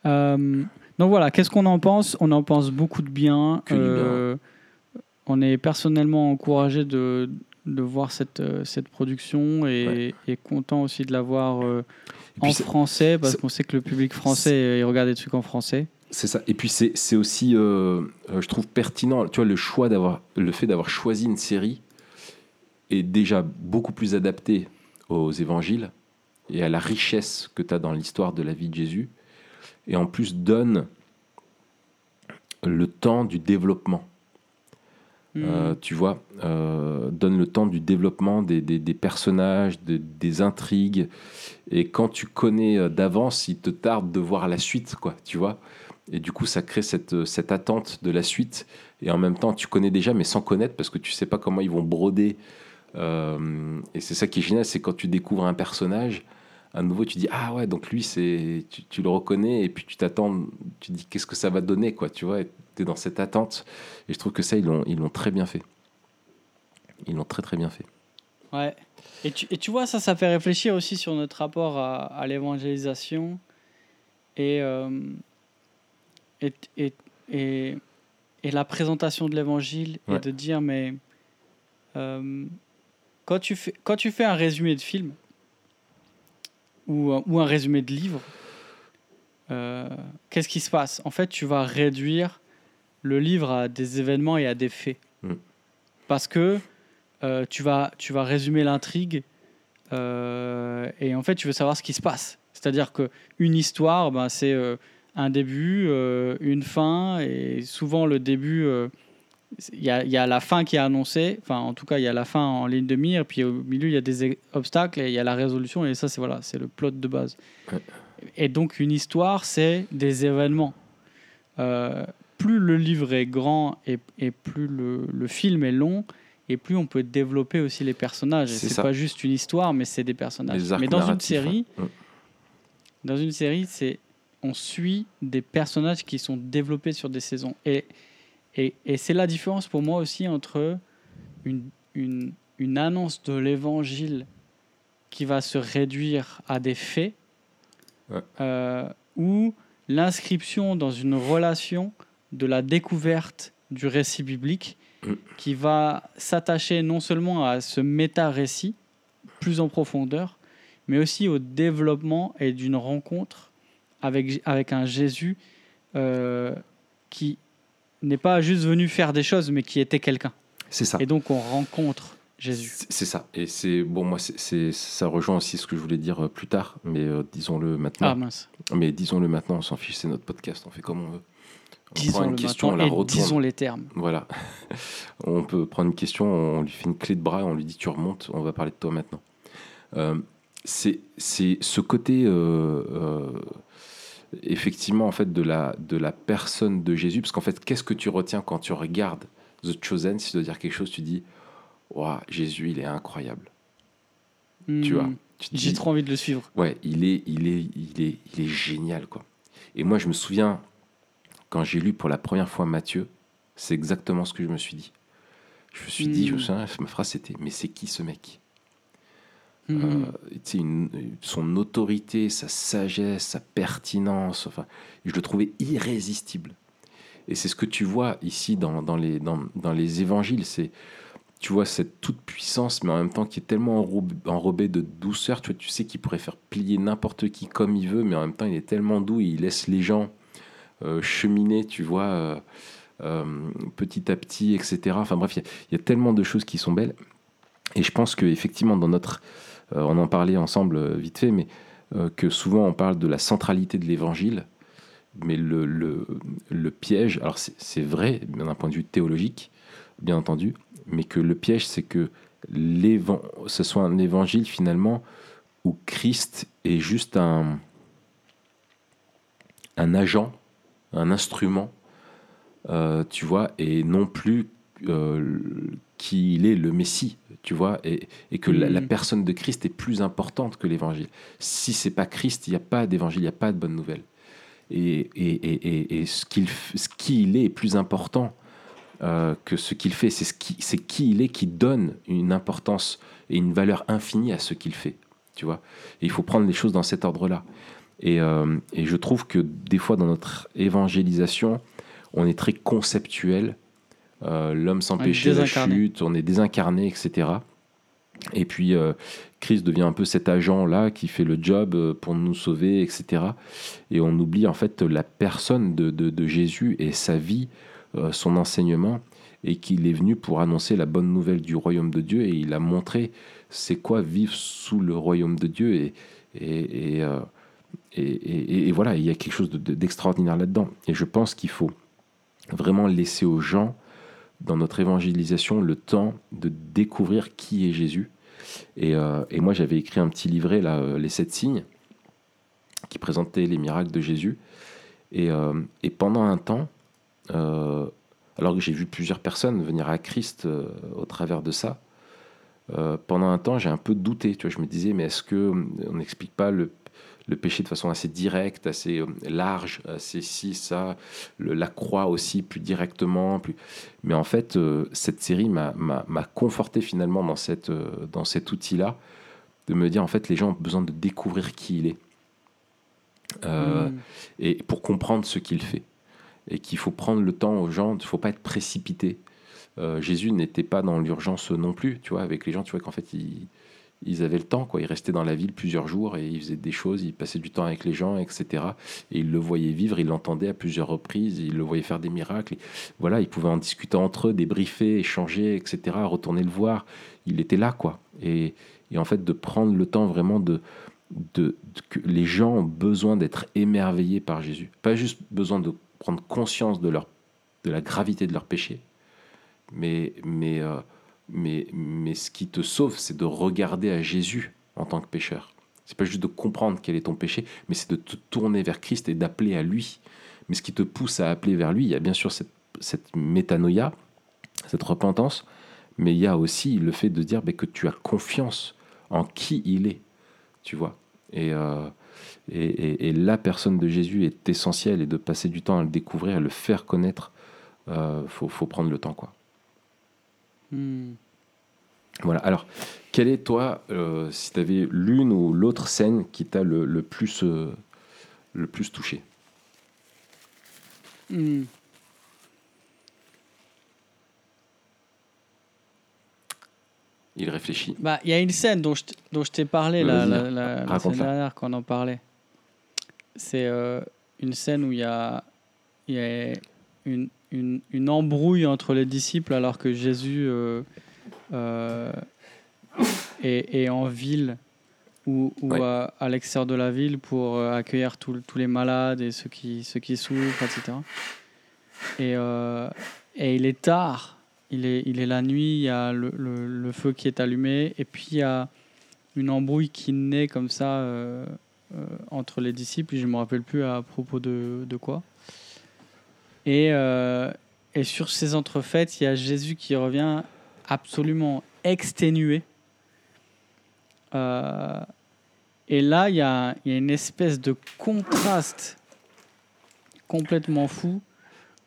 Speaker 2: Euh, donc voilà, qu'est-ce qu'on en pense? On en pense beaucoup de bien.
Speaker 1: Bien,
Speaker 2: Euh, On est personnellement encouragé de, de voir cette, cette production et, et content aussi de la voir en
Speaker 1: c'est-
Speaker 2: français parce
Speaker 1: c'est-
Speaker 2: qu'on sait que le public français il regarde des trucs en français.
Speaker 1: C'est ça. Et puis c'est, c'est aussi, euh, euh, je trouve pertinent, tu vois, le choix d'avoir, le fait d'avoir choisi une série est déjà beaucoup plus adapté aux évangiles et à la richesse que tu as dans l'histoire de la vie de Jésus. Et en plus donne le temps du développement.
Speaker 2: Hmm.
Speaker 1: Euh, tu vois, euh, donne le temps du développement des, des- des personnages, des- des intrigues. Et quand tu connais d'avance, il te tarde de voir la suite, quoi, tu vois. Et du coup, ça crée cette, cette attente de la suite. Et en même temps, tu connais déjà, mais sans connaître, parce que tu sais pas comment ils vont broder. Euh, et c'est ça qui est génial, c'est quand tu découvres un personnage, à nouveau, tu dis ah ouais, donc lui, c'est, tu, le reconnais, et puis tu t'attends, tu dis qu'est-ce que ça va donner, quoi, tu vois. Tu es dans cette attente. Et je trouve que ça, ils l'ont, ils l'ont très bien fait. Ils l'ont très très bien fait.
Speaker 2: Ouais. Et tu, et tu vois, ça, ça fait réfléchir aussi sur notre rapport à, à l'évangélisation et, euh, et, et, et, et la présentation de l'évangile et de dire, mais euh, quand, tu fais, quand tu fais un résumé de film ou, un- ou un résumé de livre, euh, qu'est-ce qui se passe? En fait, tu vas réduire le livre à des événements et à des faits.
Speaker 1: Mm.
Speaker 2: Parce que euh, tu, vas, tu vas résumer l'intrigue euh, et en fait, tu veux savoir ce qui se passe. C'est-à-dire qu'une histoire, ben, c'est euh, un début, euh, une fin, et souvent le début, euh, il y, a, il y a la fin qui est annoncée, enfin en tout cas, il y a la fin en ligne de mire, puis au milieu, il y a des obstacles, et il y a la résolution, et ça, c'est voilà, c'est le plot de base.
Speaker 1: Ouais.
Speaker 2: Et donc, une histoire, c'est des événements. Euh, plus le livre est grand et, et plus le, le film est long, et plus on peut développer aussi les personnages. Et
Speaker 1: C'est
Speaker 2: pas juste une histoire, mais c'est des personnages. Mais dans une série,
Speaker 1: hein.
Speaker 2: Dans une série, c'est on suit des personnages qui sont développés sur des saisons. Et, et, et c'est la différence pour moi aussi entre une, une, une annonce de l'évangile qui va se réduire à des faits
Speaker 1: Ouais.
Speaker 2: euh, ou l'inscription dans une relation de la découverte du récit biblique
Speaker 1: Mm.
Speaker 2: qui va s'attacher non seulement à ce méta-récit plus en profondeur, mais aussi au développement et d'une rencontre avec, avec un Jésus euh, qui n'est pas juste venu faire des choses, mais qui était quelqu'un.
Speaker 1: C'est ça.
Speaker 2: Et donc on rencontre Jésus.
Speaker 1: C'est ça. Et c'est bon, moi, c'est- ça rejoint aussi ce que je voulais dire euh, plus tard, mais euh, disons-le maintenant.
Speaker 2: Ah mince.
Speaker 1: Mais disons-le maintenant, on s'en fiche, c'est notre podcast, on fait comme on veut. On prend
Speaker 2: Disons
Speaker 1: une
Speaker 2: le
Speaker 1: question, on la
Speaker 2: maintenant et
Speaker 1: retourne.
Speaker 2: disons les termes.
Speaker 1: Voilà. on peut prendre une question, on lui fait une clé de bras, on lui dit tu remontes, on va parler de toi maintenant. Euh, c'est c'est ce côté, euh, effectivement, en fait, de la, de la personne de Jésus, parce qu'en fait, qu'est-ce que tu retiens quand tu regardes The Chosen? Si tu dois dire quelque chose, tu dis Waouh, Jésus, il est incroyable. Tu
Speaker 2: Hmm,
Speaker 1: vois Tu te
Speaker 2: J'ai trop envie de le suivre.
Speaker 1: Ouais, il est, il est, il est, il est génial, quoi. Et moi, je me souviens, quand j'ai lu pour la première fois Matthieu, c'est exactement ce que je me suis dit. Je me suis dit, je me
Speaker 2: Mm.
Speaker 1: souviens, ma phrase c'était, mais c'est qui ce mec? Euh, une- Son autorité, sa sagesse, sa pertinence, enfin, je le trouvais irrésistible. Et c'est ce que tu vois ici dans, dans les, dans, dans les évangiles, c'est tu vois cette toute puissance, mais en même temps qui est tellement enrob- enrobée de douceur. Tu vois, tu sais qu'il pourrait faire plier n'importe qui comme il veut, mais en même temps, il est tellement doux, il laisse les gens euh, cheminer, tu vois, euh, euh, petit à petit, etc. Enfin bref, il y y, a tellement de choses qui sont belles. Et je pense qu'effectivement, dans notre. Euh, on en parlait ensemble euh, vite fait, mais euh, que souvent on parle de la centralité de l'évangile. Mais le, piège, alors c'est vrai d'un point de vue théologique, bien entendu, mais que le piège, c'est que ce soit un évangile finalement où Christ est juste un, un agent, un instrument, tu vois, et non plus euh, qu'il est le Messie, tu vois, et, et que la, la
Speaker 2: Mhm.
Speaker 1: personne de Christ est plus importante que l'évangile. Si c'est pas Christ, il n'y a pas d'évangile, il n'y a pas de bonne nouvelle. Et, ce qu'il il est est plus important euh, que ce qu'il fait. C'est ce qui, il est qui donne une importance et une valeur infinie à ce qu'il fait. Tu vois Et il faut prendre les choses dans cet ordre-là. Et, euh, et je trouve que des fois, dans notre évangélisation, on est très conceptuel. Euh, L'homme sans péché, la chute, on est désincarné, etc. Et puis, euh, Christ devient un peu cet agent-là qui fait le job euh, pour nous sauver, etc. Et on oublie en fait la personne de, de- de Jésus et sa vie, euh, son enseignement, et qu'il est venu pour annoncer la bonne nouvelle du royaume de Dieu, et il a montré c'est quoi vivre sous le royaume de Dieu, et, et, et, euh, et- et- voilà, il y a quelque chose de- de- d'extraordinaire là-dedans. Et je pense qu'il faut vraiment laisser aux gens, dans notre évangélisation, le temps de découvrir qui est Jésus. Et, euh, moi, j'avais écrit un petit livret, euh, Les Sept Signes, qui présentait les miracles de Jésus. Et, euh, pendant un temps, alors que j'ai vu plusieurs personnes venir à Christ au travers de ça, pendant un temps, j'ai un peu douté. Tu je me disais, mais est-ce que on n'explique pas le, le péché de façon assez directe, assez euh, large, assez si, ça, le- la croix aussi plus directement. Plus... Mais en fait, euh, cette série m'a- conforté finalement dans, cette, euh, dans cet outil-là, de me dire, en fait, les gens ont besoin de découvrir qui il est. Euh,
Speaker 2: Mm.
Speaker 1: et pour comprendre ce qu'il fait. Et qu'il faut prendre le temps aux gens, il ne faut pas être précipité. Jésus n'était pas dans l'urgence non plus, tu vois, avec les gens, tu vois qu'en fait, ils, ils avaient le temps, quoi. Ils restaient dans la ville plusieurs jours et ils faisaient des choses, ils passaient du temps avec les gens, etc. Et ils le voyaient vivre, ils l'entendaient à plusieurs reprises, ils le voyaient faire des miracles. Voilà, ils pouvaient en discuter entre eux, débriefer, échanger, etc., retourner le voir. Il était là, quoi. Et, et en fait, de prendre le temps vraiment de, de, de- que les gens ont besoin d'être émerveillés par Jésus. Pas juste besoin de prendre conscience de, leur, de la gravité de leur péché, mais, mais, euh, mais, mais ce qui te sauve, c'est de regarder à Jésus en tant que pécheur. C'est pas juste de comprendre quel est ton péché, mais c'est de te tourner vers Christ et d'appeler à lui. Mais ce qui te pousse à appeler vers lui, il y a bien sûr cette, cette métanoïa, cette repentance, mais il y a aussi le fait de dire ben, que tu as confiance en qui il est, tu vois. Et, euh, et, et- et la personne de Jésus est essentielle et de passer du temps à le découvrir, à le faire connaître, euh, faut, faut prendre le temps, quoi.
Speaker 2: Mm.
Speaker 1: Voilà. Alors, quelle est, toi, euh, si tu avais l'une ou l'autre scène qui t'a le, le plus, euh, le plus touché?
Speaker 2: Mm.
Speaker 1: Il réfléchit.
Speaker 2: Bah, il y a une scène dont je dont je t'ai parlé la, la, la- la
Speaker 1: raconte-la.
Speaker 2: semaine dernière quand on en parlait. C'est euh, une scène où il y a, il y a une, une, une embrouille entre les disciples alors que Jésus euh, euh, est, est en ville ou, ou
Speaker 1: Ouais.
Speaker 2: à, à l'extérieur de la ville pour euh, accueillir tous tous les malades et ceux qui, ceux qui souffrent, etc. Et, euh, et il est tard, il est, il est la nuit, il y a le, le- le feu qui est allumé, et puis il y a une embrouille qui naît comme ça entre les disciples, je ne me rappelle plus à propos de, de quoi. Et, euh, et sur ces entrefaites, il y a Jésus qui revient absolument exténué. Euh, et là, il y a, il y a une espèce de contraste complètement fou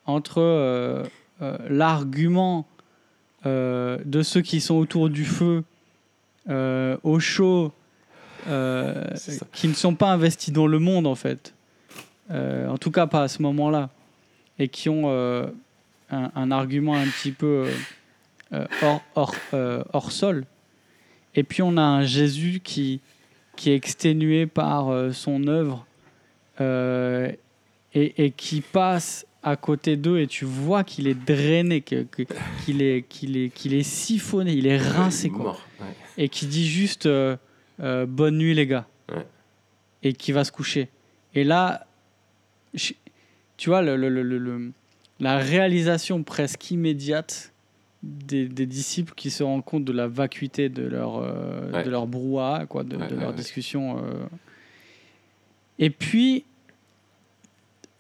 Speaker 2: entre euh, euh, l'argument de ceux qui sont autour du feu, au chaud, qui ne sont pas investis dans le monde en fait, en tout cas pas à ce moment-là, et qui ont euh, un, un argument un petit peu euh, euh, hors, hors, hors sol. Et puis on a un Jésus qui, qui est exténué par son œuvre euh, et, et qui passe à côté d'eux et tu vois qu'il est drainé, qu'il est, qu'il est, qu'il est siphonné, il est rincé. Quoi
Speaker 1: mort. Ouais.
Speaker 2: et qui dit juste euh, euh, bonne nuit les gars
Speaker 1: Ouais.
Speaker 2: et qui va se coucher et là tu vois le, le- le- la réalisation presque immédiate des, des disciples qui se rendent compte de la vacuité de leur euh,
Speaker 1: Ouais.
Speaker 2: de leur brouhaha quoi de,
Speaker 1: Ouais,
Speaker 2: de
Speaker 1: ouais,
Speaker 2: leur discussion euh. et puis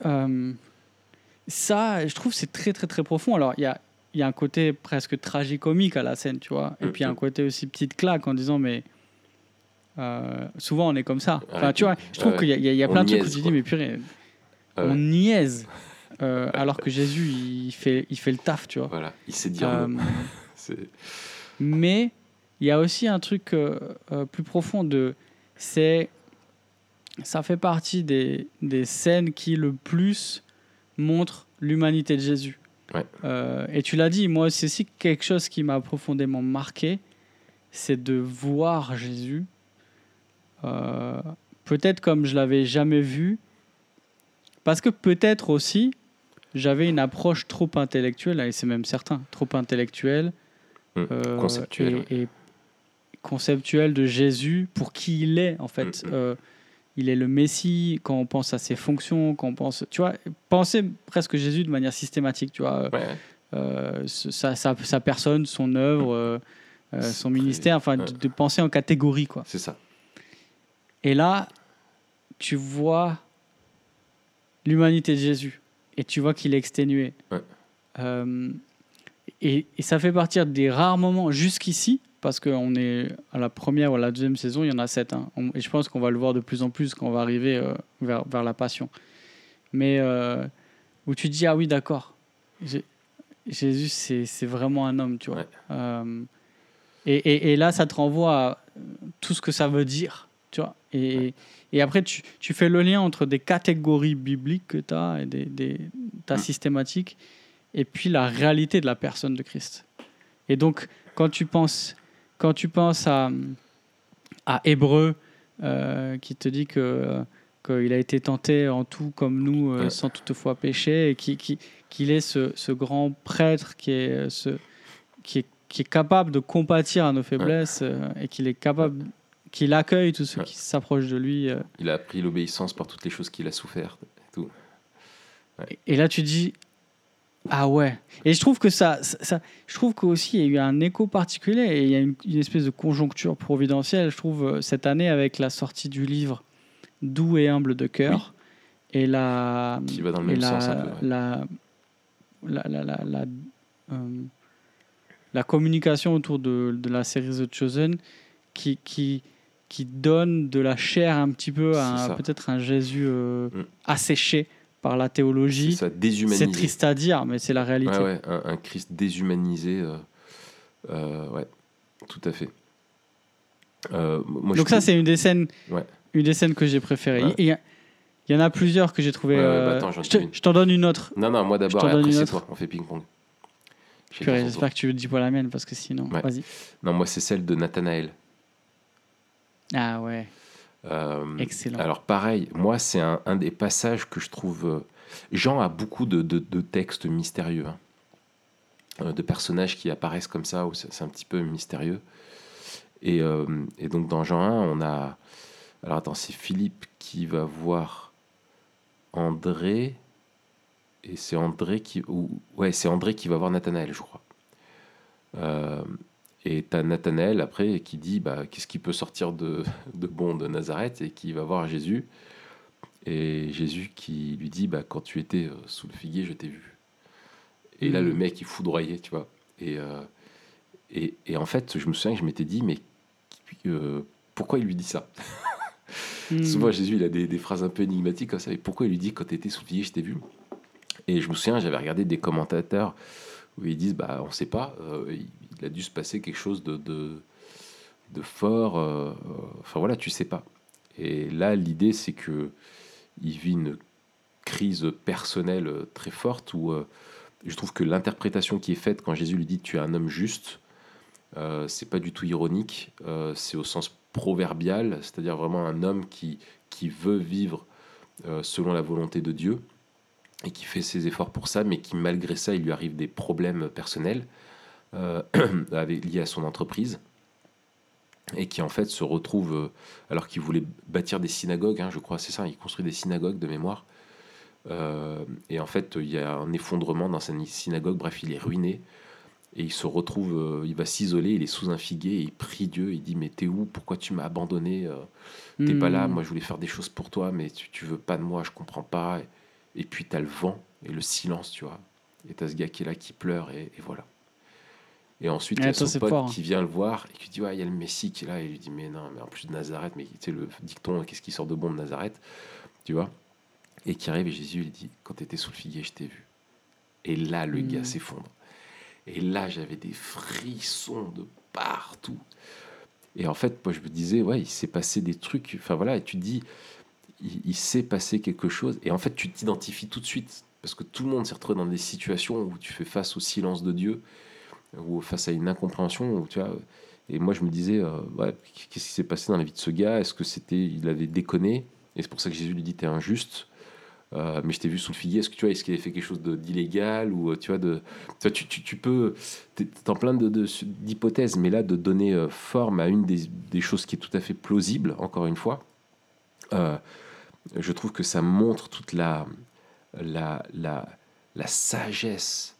Speaker 2: euh, ça je trouve c'est très très très profond alors il y a y a un côté presque tragicomique à la scène, tu vois. Et puis il y a un côté aussi petite claque en disant, mais euh, souvent on est comme ça. Enfin, tu vois, je trouve qu'il y a, y a- y plein de trucs où tu dis, mais purée. On niaise. Euh, alors que Jésus, il fait, il fait le taf, tu vois.
Speaker 1: Voilà. Il sait dire
Speaker 2: Euh,
Speaker 1: non.
Speaker 2: Mais il y a aussi un truc euh, plus profond de. C'est. Ça fait partie des, des scènes qui le plus montrent l'humanité de Jésus.
Speaker 1: Ouais.
Speaker 2: Euh, et tu l'as dit, moi, c'est aussi quelque chose qui m'a profondément marqué c'est de voir Jésus, euh, peut-être comme je l'avais jamais vu, parce que peut-être aussi j'avais une approche trop intellectuelle, et c'est même certain, trop intellectuelle,
Speaker 1: Mm.
Speaker 2: euh,
Speaker 1: Conceptuelle,
Speaker 2: et, et conceptuelle de Jésus pour qui il est en fait.
Speaker 1: Mm, mm.
Speaker 2: Euh, il est le Messie, quand on pense à ses fonctions, quand on pense, tu vois, penser presque Jésus de manière systématique, tu vois,
Speaker 1: Ouais.
Speaker 2: euh, sa, sa, sa personne, son œuvre, euh, son ministère, enfin, de, de penser en catégorie, quoi.
Speaker 1: C'est ça.
Speaker 2: Et là, tu vois l'humanité de Jésus et tu vois qu'il est exténué.
Speaker 1: Ouais.
Speaker 2: Euh, et, et ça fait partir des rares moments jusqu'ici, parce qu'on est à la première ou à la deuxième saison, il y en a sept. hein. On- et je pense qu'on va le voir de plus en plus quand on va arriver euh, vers, vers la passion. Mais euh, où tu te dis, ah oui, d'accord, Jé- Jésus, c'est c'est vraiment un homme, tu vois.
Speaker 1: Ouais.
Speaker 2: Et, et- et là, ça te renvoie à tout ce que ça veut dire, tu vois. Et, et après, tu, tu fais le lien entre des catégories bibliques que tu as et des, des, ta
Speaker 1: Mm.
Speaker 2: systématique et puis la réalité de la personne de Christ. Et donc, quand tu penses, quand tu penses à, à Hébreu, euh, qui te dit que qu'il a été tenté en tout comme nous, euh, sans toutefois pécher, et qui- qui- qu'il est ce, ce grand prêtre qui est, ce, qui, est, qui est capable de compatir à nos faiblesses euh, et qu'il est capable, qu'il accueille tous ceux
Speaker 1: Ouais.
Speaker 2: qui s'approchent de lui. euh.
Speaker 1: Il a appris l'obéissance par toutes les choses qu'il a souffert. et tout.
Speaker 2: Et- Et là, tu dis, ah ouais. Et je trouve que ça, ça, ça- je trouve qu'aussi il y a eu un écho particulier et il y a une, une espèce de conjoncture providentielle, je trouve, euh, cette année avec la sortie du livre Doux et humble de cœur et la
Speaker 1: Qui va dans le même
Speaker 2: la,
Speaker 1: sens un peu, ouais.
Speaker 2: la, la, la, la, la, euh, la communication autour de, de la série The Chosen qui, qui, qui donne de la chair un petit peu à
Speaker 1: C'est
Speaker 2: peut-être un Jésus euh,
Speaker 1: Mm.
Speaker 2: asséché par la
Speaker 1: C'est
Speaker 2: théologie.
Speaker 1: ça, déshumanisé.
Speaker 2: C'est triste à dire, mais c'est la réalité.
Speaker 1: Ouais, ouais, un, un Christ déshumanisé. euh, euh, ouais, tout à fait. Euh, je
Speaker 2: Donc ça, c'est une des scènes,
Speaker 1: Ouais.
Speaker 2: une des scènes que j'ai préférées. Il y, en a plusieurs que j'ai trouvé.
Speaker 1: Bah attends,
Speaker 2: je t'en donne une autre.
Speaker 1: Non, non, moi d'abord, après c'est toi. On fait ping-pong.
Speaker 2: J'espère que tu ne dis pas la mienne parce que sinon, vas-y.
Speaker 1: Non, moi c'est celle de Nathanaël.
Speaker 2: Ah ouais,
Speaker 1: Euh,
Speaker 2: excellent.
Speaker 1: alors pareil, moi c'est un, un des passages que je trouve... euh, Jean a beaucoup de, de- de textes mystérieux, hein. Euh, de personnages qui apparaissent comme ça, où c'est c'est un petit peu mystérieux. Et, euh, et donc dans Jean 1, on a... Alors attends, c'est Philippe qui va voir André, et c'est André qui... Ou, ouais, c'est André qui va voir Nathanaël, je crois. Euh, et t'as Nathanaël après qui dit bah, qu'est-ce qui peut sortir de, de bon de Nazareth et qui va voir Jésus. Et Jésus qui lui dit bah, quand tu étais euh, sous le figuier, je t'ai vu. Et là, le mec, il foudroyait, tu vois. Et, euh, et, et en fait, je me souviens que je m'étais dit mais euh, pourquoi il lui dit ça?
Speaker 2: Hmm.
Speaker 1: Souvent, Jésus, il a des, des phrases un peu énigmatiques comme ça. Et pourquoi il lui dit quand tu étais sous le figuier, je t'ai vu? Et je me souviens, j'avais regardé des commentateurs où ils disent bah, on sait pas, euh, il, a dû se passer quelque chose de, fort. euh, euh, enfin voilà, tu sais pas. Et là, l'idée, c'est que il vit une crise personnelle très forte où je trouve que l'interprétation qui est faite quand Jésus lui dit tu es un homme juste, c'est pas du tout ironique, c'est au sens proverbial, c'est-à-dire vraiment un homme qui, veut vivre selon la volonté de Dieu et qui fait ses efforts pour ça, mais qui malgré ça, il lui arrive des problèmes personnels euh, liés à son entreprise et qui en fait se retrouve, euh, alors qu'il voulait bâtir des synagogues, hein, je crois, c'est ça, il construit des synagogues de mémoire, euh, et en fait il y a un effondrement dans sa synagogue, bref, il est ruiné, et il se retrouve, il va s'isoler, il est sous un figuier, et il prie Dieu, il dit mais t'es où? Pourquoi tu m'as abandonné? T'es pas là,
Speaker 2: Hmm.
Speaker 1: moi je voulais faire des choses pour toi, mais tu, tu veux pas de moi, je comprends pas. Et, et puis t'as le vent et le silence, tu vois. Et t'as ce gars qui est là, qui pleure, et, et voilà. Et ensuite, il y a son
Speaker 2: c'est
Speaker 1: pote
Speaker 2: fort, hein.
Speaker 1: qui vient le voir et qui dit Ouais, il y a le Messie qui est là. Et il lui dit Mais non, mais en plus de Nazareth, mais tu sais, le dicton, qu'est-ce qui sort de bon de Nazareth Tu vois Et qui arrive et Jésus lui dit Quand t'étais sous le figuier, je t'ai vu. Et là, le gars s'effondre. Et là, j'avais des frissons de partout. Et en fait, moi, je me disais, ouais, il s'est passé des trucs. Enfin voilà, et tu te dis, il, il s'est passé quelque chose. Et en fait, tu t'identifies tout de suite. Parce que tout le monde s'est retrouvé dans des situations où tu fais face au silence de Dieu, ou face à une incompréhension. Où, tu vois, et moi, je me disais, euh, ouais, qu'est-ce qui s'est passé dans la vie de ce gars? Est-ce que c'était, il avait déconné? Et c'est pour ça que Jésus lui dit, t'es injuste. Euh, mais je t'ai vu sous le figuier. Est-ce que tu vois, est-ce qu'il avait fait quelque chose d'illégal ou tu vois de, tu, vois, tu, peux, t'es en plein de- d'hypothèses, mais là de donner euh, forme à une des, des choses qui est tout à fait plausible, encore une fois, je trouve que ça montre toute la, la, la, la sagesse,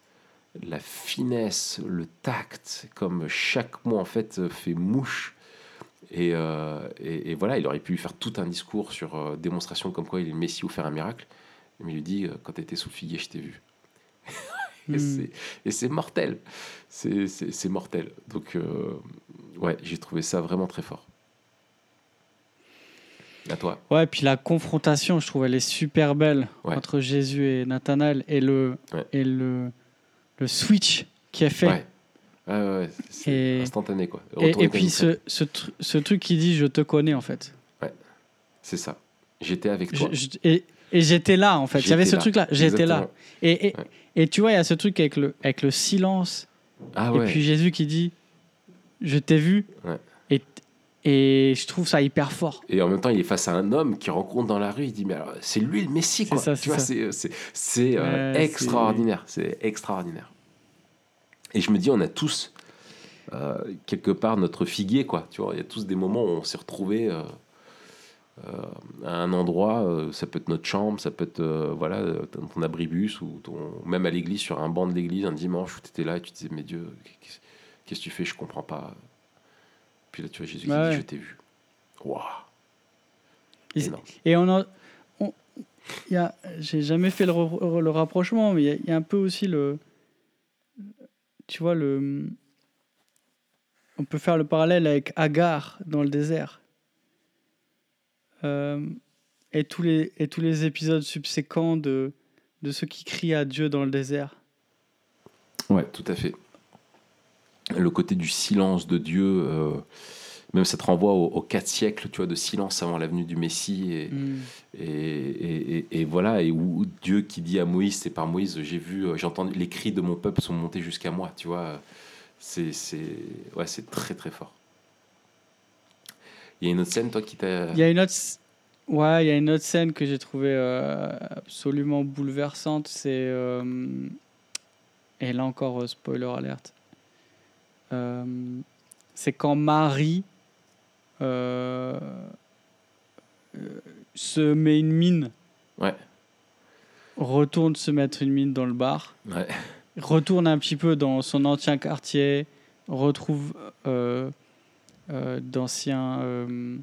Speaker 1: la finesse, le tact, comme chaque mot en fait fait mouche. Et, euh, et, et voilà, il aurait pu faire tout un discours sur euh, démonstration comme quoi il est le Messie ou faire un miracle. Mais il lui dit, euh, quand tu étais sous le figuier, je t'ai vu. et
Speaker 2: Hmm.
Speaker 1: c'est- et c'est mortel. C'est- mortel. Donc, ouais, j'ai trouvé ça vraiment très fort. À toi.
Speaker 2: Ouais, puis la confrontation, je trouve, elle est super belle
Speaker 1: Ouais.
Speaker 2: entre Jésus et Nathanaël et le,
Speaker 1: Ouais.
Speaker 2: et le, le switch qui est fait.
Speaker 1: Ouais. Ouais, ouais, ouais, c'est instantané, quoi.
Speaker 2: Et, puis ce, ce, tru- ce truc qui dit je te connais en fait.
Speaker 1: C'est ça. J'étais avec toi.
Speaker 2: je- et et j'étais là en fait. Il y avait ce
Speaker 1: là.
Speaker 2: truc là, j'étais là. Et, et,
Speaker 1: Ouais.
Speaker 2: et tu vois, il y a ce truc avec le, avec le silence.
Speaker 1: Ah
Speaker 2: Et
Speaker 1: ouais.
Speaker 2: puis Jésus qui dit Je t'ai vu.
Speaker 1: Ouais.
Speaker 2: Et, et je trouve ça hyper fort.
Speaker 1: Et en même temps, il est face à un homme qui rencontre dans la rue. Il dit, mais alors, c'est lui le Messie,
Speaker 2: C'est
Speaker 1: quoi.
Speaker 2: ça,
Speaker 1: tu
Speaker 2: c'est
Speaker 1: vois, c'est, c'est, c'est, euh,
Speaker 2: Ouais,
Speaker 1: extraordinaire. C'est extraordinaire. Et je me dis, on a tous, euh, quelque part, notre figuier, quoi. Tu vois, il y a tous des moments où on s'est retrouvés euh, à un endroit. ça peut être notre chambre, ça peut être, voilà, ton abribus, ou ton, même à l'église, sur un banc de l'église, un dimanche où tu étais là et tu te disais, mais Dieu, qu'est-ce, qu'est-ce que tu fais? Je comprends pas. Puis là, tu vois Jésus qui
Speaker 2: Ouais.
Speaker 1: dit, je t'ai vu. Waouh
Speaker 2: Et- on a. on- il y a, j'ai jamais fait le, rapprochement, mais il y a- il y, a un peu aussi le. Tu vois, le. On peut faire le parallèle avec Agar dans le désert. Euh, et, tous les, et tous les épisodes subséquents de, de ceux qui crient à Dieu dans le désert.
Speaker 1: Ouais, tout à fait. Le côté du silence de Dieu, euh, même ça te renvoie aux, aux quatre siècles, tu vois, de silence avant la venue du Messie, et,
Speaker 2: Mm.
Speaker 1: et, et- et- et voilà, et où Dieu qui dit à Moïse, c'est par Moïse, j'ai vu, euh, j'ai entendu les cris de mon peuple sont montés jusqu'à moi, tu vois, c'est, ouais, très très fort. Il y a une autre scène, toi, qui t'a.
Speaker 2: Il y a une autre, ouais, il y a une autre scène que j'ai trouvée euh, absolument bouleversante. C'est euh, et là encore spoiler alerte. Euh, c'est quand Marie euh, euh, se met une mine,
Speaker 1: Ouais,
Speaker 2: retourne se mettre une mine dans le bar,
Speaker 1: ouais,
Speaker 2: retourne un petit peu dans son ancien quartier, retrouve euh, euh, d'anciens euh,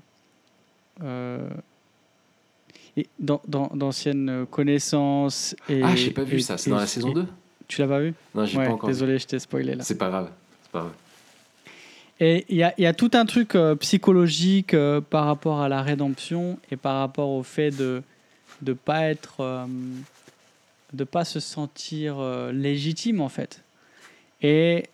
Speaker 2: et dans- dans- d'anciennes connaissances. Et,
Speaker 1: Ah, j'ai pas vu
Speaker 2: et-
Speaker 1: ça, c'est dans la saison
Speaker 2: et-
Speaker 1: 2
Speaker 2: Tu l'as pas vu?
Speaker 1: Non, j'ai
Speaker 2: Ouais,
Speaker 1: pas encore vu.
Speaker 2: désolé, je t'ai spoilé là.
Speaker 1: C'est pas grave, pas.
Speaker 2: Et il y a, il y a tout un truc euh, psychologique euh, par rapport à la rédemption et par rapport au fait de de pas être euh, de pas se sentir euh, légitime en fait. Et,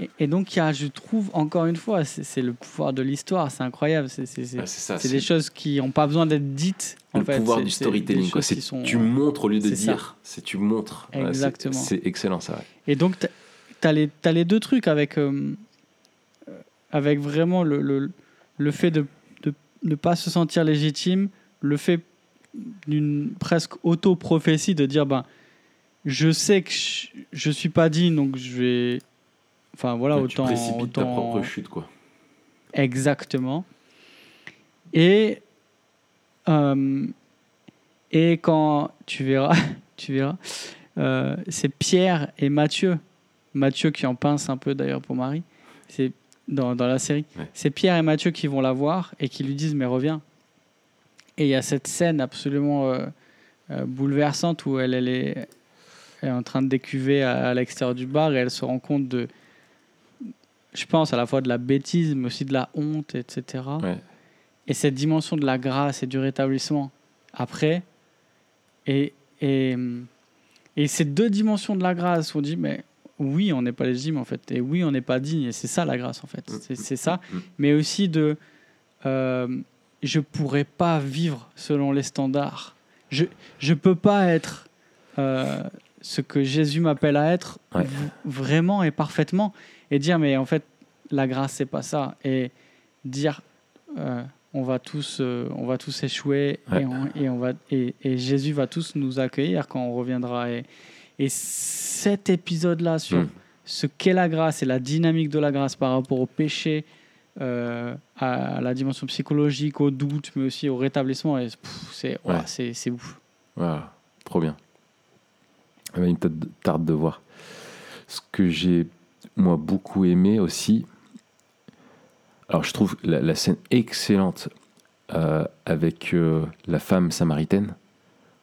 Speaker 2: et, et donc il y a, je trouve encore une fois, c'est le pouvoir de l'histoire, c'est incroyable. C'est
Speaker 1: Ah,
Speaker 2: des choses qui n'ont pas besoin d'être dites. En
Speaker 1: le
Speaker 2: fait.
Speaker 1: pouvoir du storytelling, quoi.
Speaker 2: sont-
Speaker 1: tu montres au lieu de dire, c'est tu montres. Ouais,
Speaker 2: Exactement.
Speaker 1: C'est excellent, ça. ouais.
Speaker 2: Et donc, tu as, les t'as les deux trucs avec, euh, euh, avec vraiment le, le, le fait de ne pas se sentir légitime, le fait d'une presque auto-prophétie de dire ben, je sais que je, je suis pas digne, donc je vais. Enfin voilà,
Speaker 1: Ouais,
Speaker 2: autant.
Speaker 1: tu précipites ta
Speaker 2: autant-
Speaker 1: propre chute, quoi.
Speaker 2: Exactement. Et, euh, et quand tu verras, tu verras, euh, c'est Pierre et Mathieu. Mathieu qui en pince un peu d'ailleurs pour Marie. C'est dans, dans la série.
Speaker 1: Ouais.
Speaker 2: C'est Pierre et Mathieu qui vont la voir et qui lui disent mais reviens. Et il y a cette scène absolument euh, euh, bouleversante où elle, elle, est, elle est en train de décuver à, à l'extérieur du bar et elle se rend compte de, je pense, à la fois de la bêtise, mais aussi de la honte, etc.
Speaker 1: Ouais.
Speaker 2: Et cette dimension de la grâce et du rétablissement après. Et, et, et ces deux dimensions de la grâce, on dit, mais oui, on n'est pas légitime en fait. Et oui, on n'est pas digne. Et c'est ça la grâce en fait. C'est c'est ça.
Speaker 1: Mm.
Speaker 2: Mais aussi de. euh, je pourrais pas vivre selon les standards. Je je peux pas être euh, ce que Jésus m'appelle à être
Speaker 1: Ouais.
Speaker 2: vraiment et parfaitement et dire mais en fait la grâce c'est pas ça et dire euh, on va tous euh, on va tous échouer
Speaker 1: Ouais.
Speaker 2: et, on, et on va et, et Jésus va tous nous accueillir quand on reviendra et, et cet épisode là sur
Speaker 1: Mm.
Speaker 2: ce qu'est la grâce et la dynamique de la grâce par rapport au péché euh, à la dimension psychologique, au doute, mais aussi au rétablissement. C'est
Speaker 1: Ouais.
Speaker 2: ouf.
Speaker 1: Voilà, trop bien. Ah bah, il me tarde- tarde de voir. Ce que j'ai, moi, beaucoup aimé aussi, alors je trouve la, la scène excellente euh, avec euh, la femme samaritaine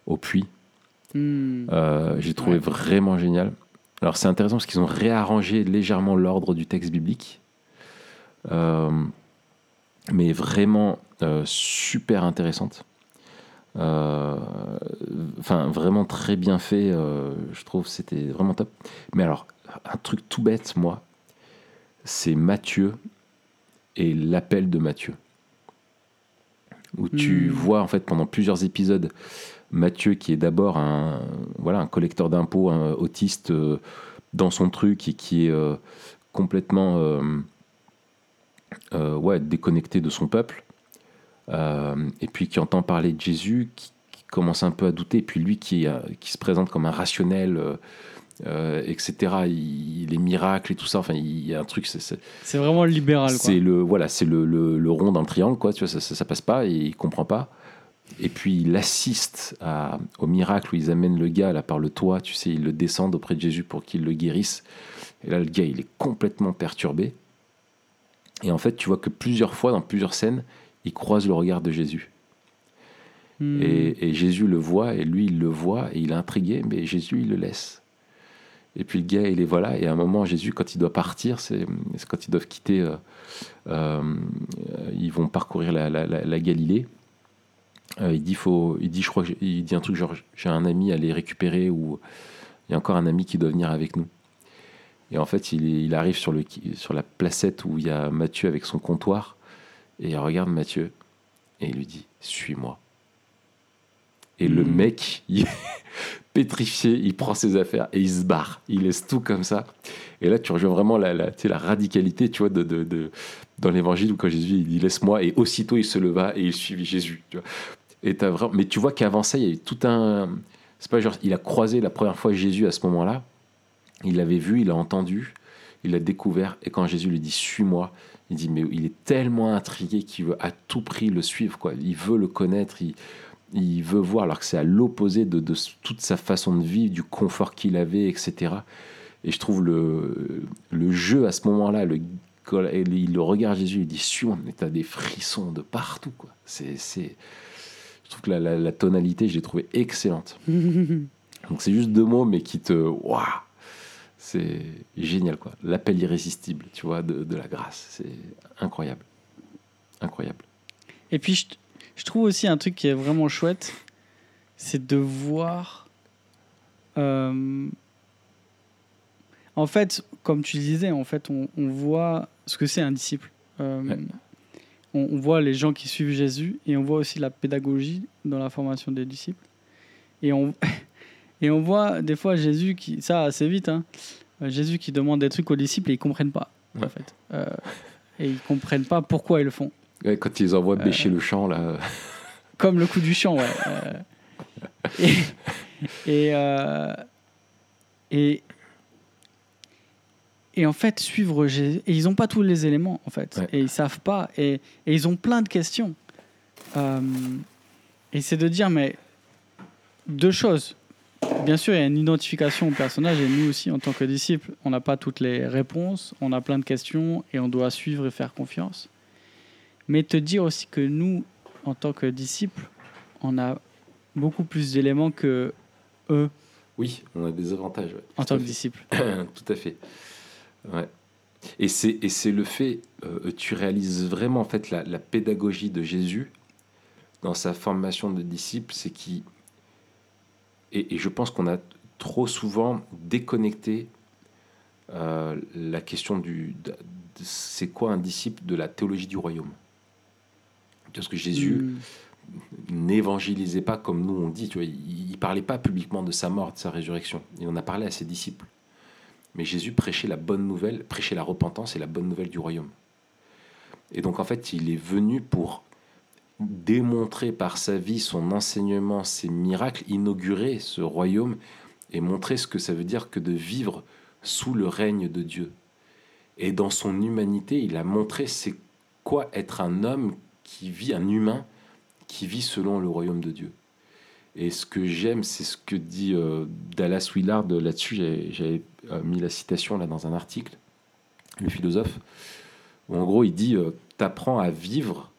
Speaker 1: au puits.
Speaker 2: Hmm.
Speaker 1: Euh, j'ai trouvé
Speaker 2: Ouais.
Speaker 1: vraiment génial. Alors c'est intéressant parce qu'ils ont réarrangé légèrement l'ordre du texte biblique. Euh, mais vraiment euh, super intéressante. Enfin, vraiment très bien fait. je trouve c'était vraiment top. Mais alors, un truc tout bête, moi, c'est Matthieu et l'appel de Matthieu. Où tu
Speaker 2: Hmm.
Speaker 1: vois, en fait, pendant plusieurs épisodes, Mathieu, qui est d'abord un, voilà, un collecteur d'impôts, un autiste euh, dans son truc et qui est euh, complètement euh, ouais, déconnecté de son peuple, et puis qui entend parler de Jésus, qui, qui commence un peu à douter, et puis lui qui, qui se présente comme un rationnel, euh, etc., il- les miracles et tout ça, enfin, il y a un truc, c'est-
Speaker 2: vraiment libéral.
Speaker 1: C'est le voilà, c'est le, le- le rond dans le triangle, quoi. Tu vois, ça, ça, ça passe pas et il comprend pas. Et puis il assiste à- au miracle où ils amènent le gars là par le toit. Tu sais, ils le descendent auprès de Jésus pour qu'il le guérisse. Et là, le gars, il est complètement perturbé. Et en fait, tu vois que plusieurs fois, dans plusieurs scènes, il croise le regard de Jésus.
Speaker 2: Hmm.
Speaker 1: Et, et Jésus le voit, et lui, il le voit, et il est intrigué, mais Jésus, il le laisse. Et puis le gars, il est voilà, et à un moment, Jésus, quand il doit partir, c'est c'est quand ils doivent quitter, euh, euh, ils vont parcourir la, la- la- la Galilée. Euh, il dit, faut, il dit, je crois, il dit un truc genre, j'ai un ami à les récupérer, ou il y a encore un ami qui doit venir avec nous. Et en fait, il, arrive sur, le, sur la placette où il y a Matthieu avec son comptoir, et il regarde Matthieu, et il lui dit, suis-moi. Et le
Speaker 2: Mhm.
Speaker 1: mec, il est pétrifié, il prend ses affaires et il se barre. Il laisse tout comme ça. Et là, tu rejoins vraiment la, la, tu sais, la radicalité, tu vois, de, de, de- dans l'évangile où quand Jésus il dit laisse-moi, et aussitôt il se leva et il suivit Jésus. Tu vois. Et t'as vraiment, mais tu vois qu'avant ça, il y a eu tout un. C'est pas genre, il a croisé la première fois Jésus à ce moment-là. Il l'avait vu, il l'a entendu, il l'a découvert. Et quand Jésus lui dit suis-moi, il dit mais il est tellement intrigué qu'il veut à tout prix le suivre. Quoi. Il veut le connaître, il, il veut voir, alors que c'est à l'opposé de, de toute sa façon de vivre, du confort qu'il avait, etc. Et je trouve le, le jeu à ce moment-là, le, il le regarde Jésus, il dit suis-moi, mais t'as des frissons de partout. Quoi. C'est, trouve que la, la- la tonalité, je l'ai trouvée excellente. Donc c'est juste deux mots, mais qui te. Waouh C'est génial, quoi. L'appel irrésistible, tu vois, de, de la grâce. C'est incroyable. Incroyable.
Speaker 2: Et puis, je, je trouve aussi un truc qui est vraiment chouette, c'est de voir. euh, en fait, comme tu disais, en fait, on, on voit ce que c'est un disciple. Euh,
Speaker 1: Ouais.
Speaker 2: On, on voit les gens qui suivent Jésus et on voit aussi la pédagogie dans la formation des disciples. Et on, et on voit des fois Jésus qui, ça assez vite, hein, euh, Jésus qui demande des trucs aux disciples et ils comprennent pas, en fait. Euh, et ils comprennent pas pourquoi ils le font.
Speaker 1: Ouais, quand ils envoient bêcher le champ, là.
Speaker 2: Comme le coup du champ, ouais. Euh, et, et, euh, et, et en fait, suivre Jésus. Et ils n'ont pas tous les éléments, en fait.
Speaker 1: Ouais.
Speaker 2: Et ils savent pas. Et, et ils ont plein de questions. Euh, et c'est de dire, mais deux choses. Bien sûr, il y a une identification au personnage, et nous aussi, en tant que disciples, on n'a pas toutes les réponses, on a plein de questions, et on doit suivre et faire confiance. Mais te dire aussi que nous, en tant que disciples, on a beaucoup plus d'éléments que eux
Speaker 1: Oui, on a des avantages. ouais.
Speaker 2: en tant que disciples.
Speaker 1: Tout à fait. Ouais. Et c'est et c'est le fait, euh, tu réalises vraiment en fait la, la pédagogie de Jésus dans sa formation de disciple, c'est qui et, et je pense qu'on a trop souvent déconnecté euh, la question du c'est quoi un disciple de la théologie du royaume? Parce que Jésus
Speaker 2: Mm.
Speaker 1: n'évangélisait pas comme nous on dit, tu vois, il, il parlait pas publiquement de sa mort, de sa résurrection. Il en a parlé à ses disciples. Mais Jésus prêchait la bonne nouvelle, prêchait la repentance et la bonne nouvelle du royaume. Et donc en fait, il est venu pour démontrer par sa vie, son enseignement, ses miracles, inaugurer ce royaume et montrer ce que ça veut dire que de vivre sous le règne de Dieu. Et dans son humanité, il a montré c'est quoi être un homme qui vit, un humain qui vit selon le royaume de Dieu. Et ce que j'aime, c'est ce que dit euh, Dallas Willard là-dessus. J'avais mis la citation là dans un article, le philosophe, où en gros il dit euh, T'apprends à vivre,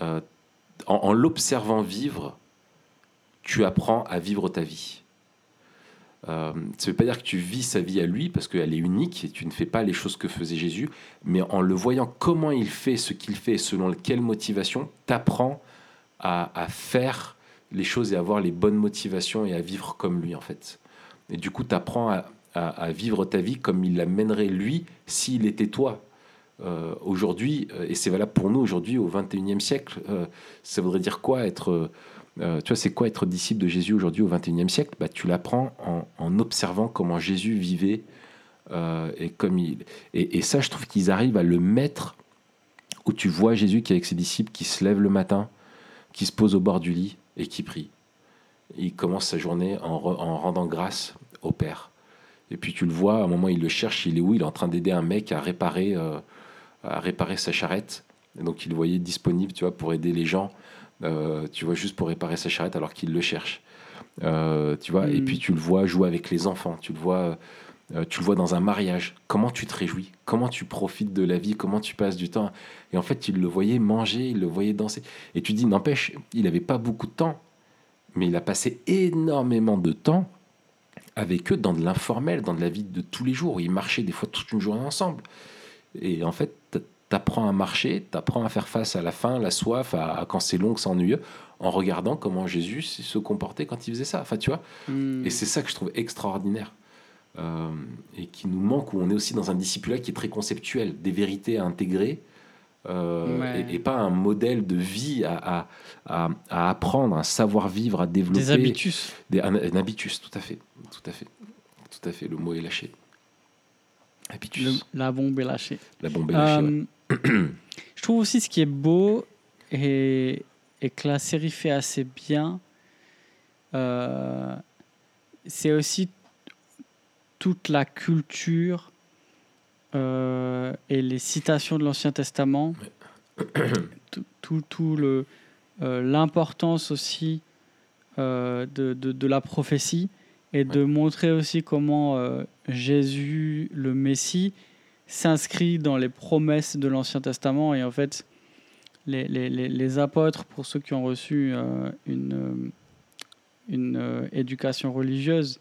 Speaker 1: en, en l'observant vivre, tu apprends à vivre ta vie. ça ne veut pas dire que tu vis sa vie à lui, parce qu'elle est unique et tu ne fais pas les choses que faisait Jésus, mais en le voyant comment il fait ce qu'il fait, selon quelle motivation, t'apprends à, à faire les choses et avoir les bonnes motivations et à vivre comme lui en fait. Et du coup, tu apprends à, vivre ta vie comme il la mènerait lui s'il était toi. Euh, aujourd'hui, euh, et c'est valable pour nous aujourd'hui au 21e siècle, euh, ça voudrait dire quoi être... tu vois, c'est quoi être disciple de Jésus aujourd'hui au 21e siècle? Bah, Tu l'apprends en, observant comment Jésus vivait et comme il... Et, et ça, je trouve qu'ils arrivent à le mettre où tu vois Jésus qui est avec ses disciples, qui se lève le matin, qui se pose au bord du lit, et qui prie. Il commence sa journée en, rendant grâce au Père. Et puis tu le vois, à un moment il le cherche, il est où? Il est en train d'aider un mec à réparer, euh, à réparer sa charrette. Et donc il le voyait disponible, tu vois, pour aider les gens. Euh, tu vois, juste pour réparer sa charrette alors qu'il le cherche. Euh, tu vois, et mm. puis tu le vois jouer avec les enfants. Tu le vois, tu le vois dans un mariage. Comment tu te réjouis? Comment tu profites de la vie? Comment tu passes du temps? Et en fait, il le voyait manger, il le voyait danser. Et tu dis, n'empêche, il n'avait pas beaucoup de temps, mais il a passé énormément de temps avec eux dans de l'informel, dans de la vie de tous les jours. Ils marchaient des fois toute une journée ensemble. Et en fait, t'apprends à marcher, t'apprends à faire face à la faim, la soif, à, quand c'est long, que c'est ennuyeux, en regardant comment Jésus se comportait quand il faisait ça. Enfin, tu vois. Hmm. Et c'est ça que je trouve extraordinaire. Euh, et qui nous manque, où on est aussi dans un discipulat qui est très conceptuel, des vérités à intégrer, euh, et, pas un modèle de vie à, à, à, apprendre, un savoir-vivre à développer.
Speaker 2: Des habitus.
Speaker 1: Des, un, habitus, tout à fait. Tout à fait. Tout à fait, le mot est lâché.
Speaker 2: Habitus. la bombe est lâchée.
Speaker 1: La bombe est lâchée,
Speaker 2: euh, Je trouve aussi ce qui est beau et, et que la série fait assez bien, c'est aussi toute la culture euh, et les citations de l'Ancien Testament, tout, tout, le euh, l'importance aussi euh, de, de, la prophétie et de montrer aussi comment Jésus, le Messie, s'inscrit dans les promesses de l'Ancien Testament et en fait les, les, les, apôtres, pour ceux qui ont reçu une, une éducation religieuse,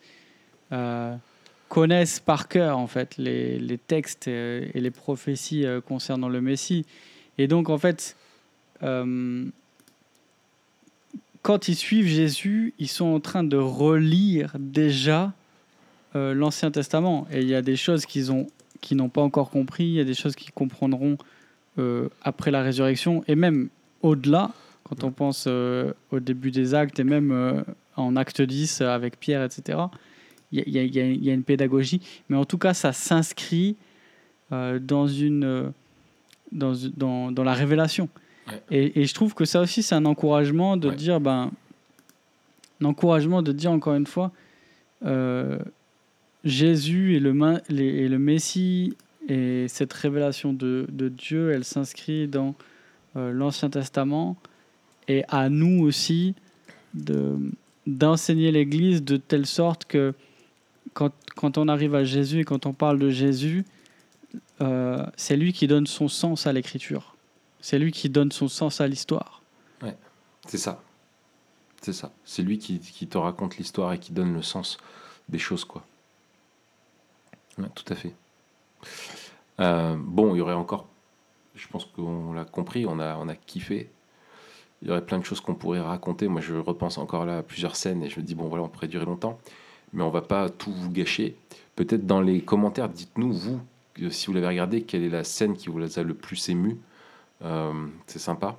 Speaker 2: connaissent par cœur en fait les, les textes et les prophéties euh, concernant le Messie. Et donc en fait, euh, quand ils suivent Jésus, ils sont en train de relire déjà euh, l'Ancien Testament. Et il y a des choses qu'ils ont qui n'ont pas encore compris, il y a des choses qu'ils comprendront après la résurrection, et même au-delà, quand on pense au début des actes, et même en acte 10 avec Pierre, etc il y, a une pédagogie, mais en tout cas, ça s'inscrit euh, dans, une, euh, dans, dans, dans, la révélation. Et, et, je trouve que ça aussi, c'est un encouragement de dire, ben, un encouragement de dire encore une fois, euh, Jésus est le, et le Messie et cette révélation de, de Dieu, elle s'inscrit dans l'Ancien Testament. Et à nous aussi de d'enseigner l'Église de telle sorte que quand, on arrive à Jésus et quand on parle de Jésus, euh, c'est lui qui donne son sens à l'écriture. C'est lui qui donne son sens à l'histoire.
Speaker 1: Ouais, c'est ça. C'est ça. C'est lui qui, te raconte l'histoire et qui donne le sens des choses, quoi. Tout à fait. Euh, bon, il y aurait encore, je pense qu'on l'a compris, on a, on a kiffé. Il y aurait plein de choses qu'on pourrait raconter. Moi, je repense encore là à plusieurs scènes et je me dis, bon, voilà, on pourrait durer longtemps mais on va pas tout vous gâcher. Peut-être dans les commentaires, dites-nous, vous, si vous l'avez regardé, quelle est la scène qui vous a le plus ému. Euh, c'est sympa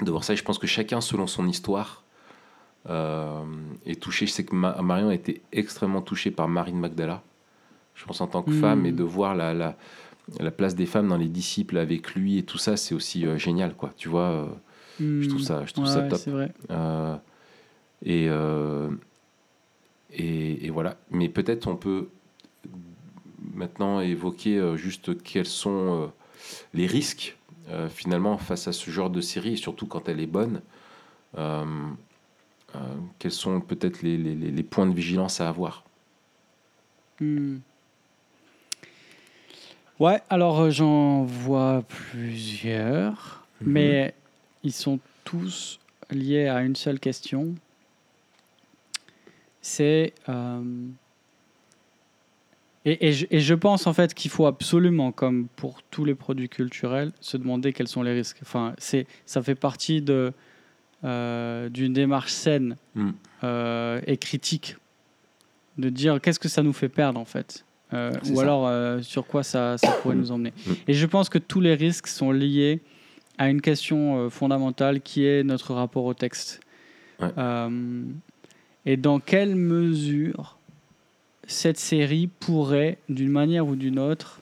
Speaker 1: de voir ça. je pense que chacun, selon son histoire, euh, est touché. Je sais que Marion a été extrêmement touchée par Marine Magdala. Je pense en tant que hmm. femme, et de voir la, la, la, place des femmes dans les disciples avec lui et tout ça, c'est aussi euh, génial, quoi. Tu vois, je trouve ça, je trouve ça top.
Speaker 2: Vrai.
Speaker 1: et et, voilà. Mais peut-être on peut maintenant évoquer euh, juste quels sont euh, les risques euh, finalement, face à ce genre de série, et surtout quand elle est bonne, quels sont peut-être les, les- les- les points de vigilance à avoir?
Speaker 2: Hmm. Ouais, alors j'en vois plusieurs,
Speaker 1: Mhm.
Speaker 2: mais ils sont tous liés à une seule question. C'est... euh, et, et je, et je pense en fait qu'il faut absolument, comme pour tous les produits culturels, se demander quels sont les risques. Enfin, c'est, ça fait partie de, euh, d'une démarche saine
Speaker 1: Mm.
Speaker 2: euh, et critique de dire qu'est-ce que ça nous fait perdre en fait. Euh, ou
Speaker 1: ça.
Speaker 2: alors sur quoi ça, ça pourrait nous emmener.
Speaker 1: Mm.
Speaker 2: Et je pense que tous les risques sont liés à une question fondamentale qui est notre rapport au texte.
Speaker 1: Ouais.
Speaker 2: Et dans quelle mesure cette série pourrait, d'une manière ou d'une autre,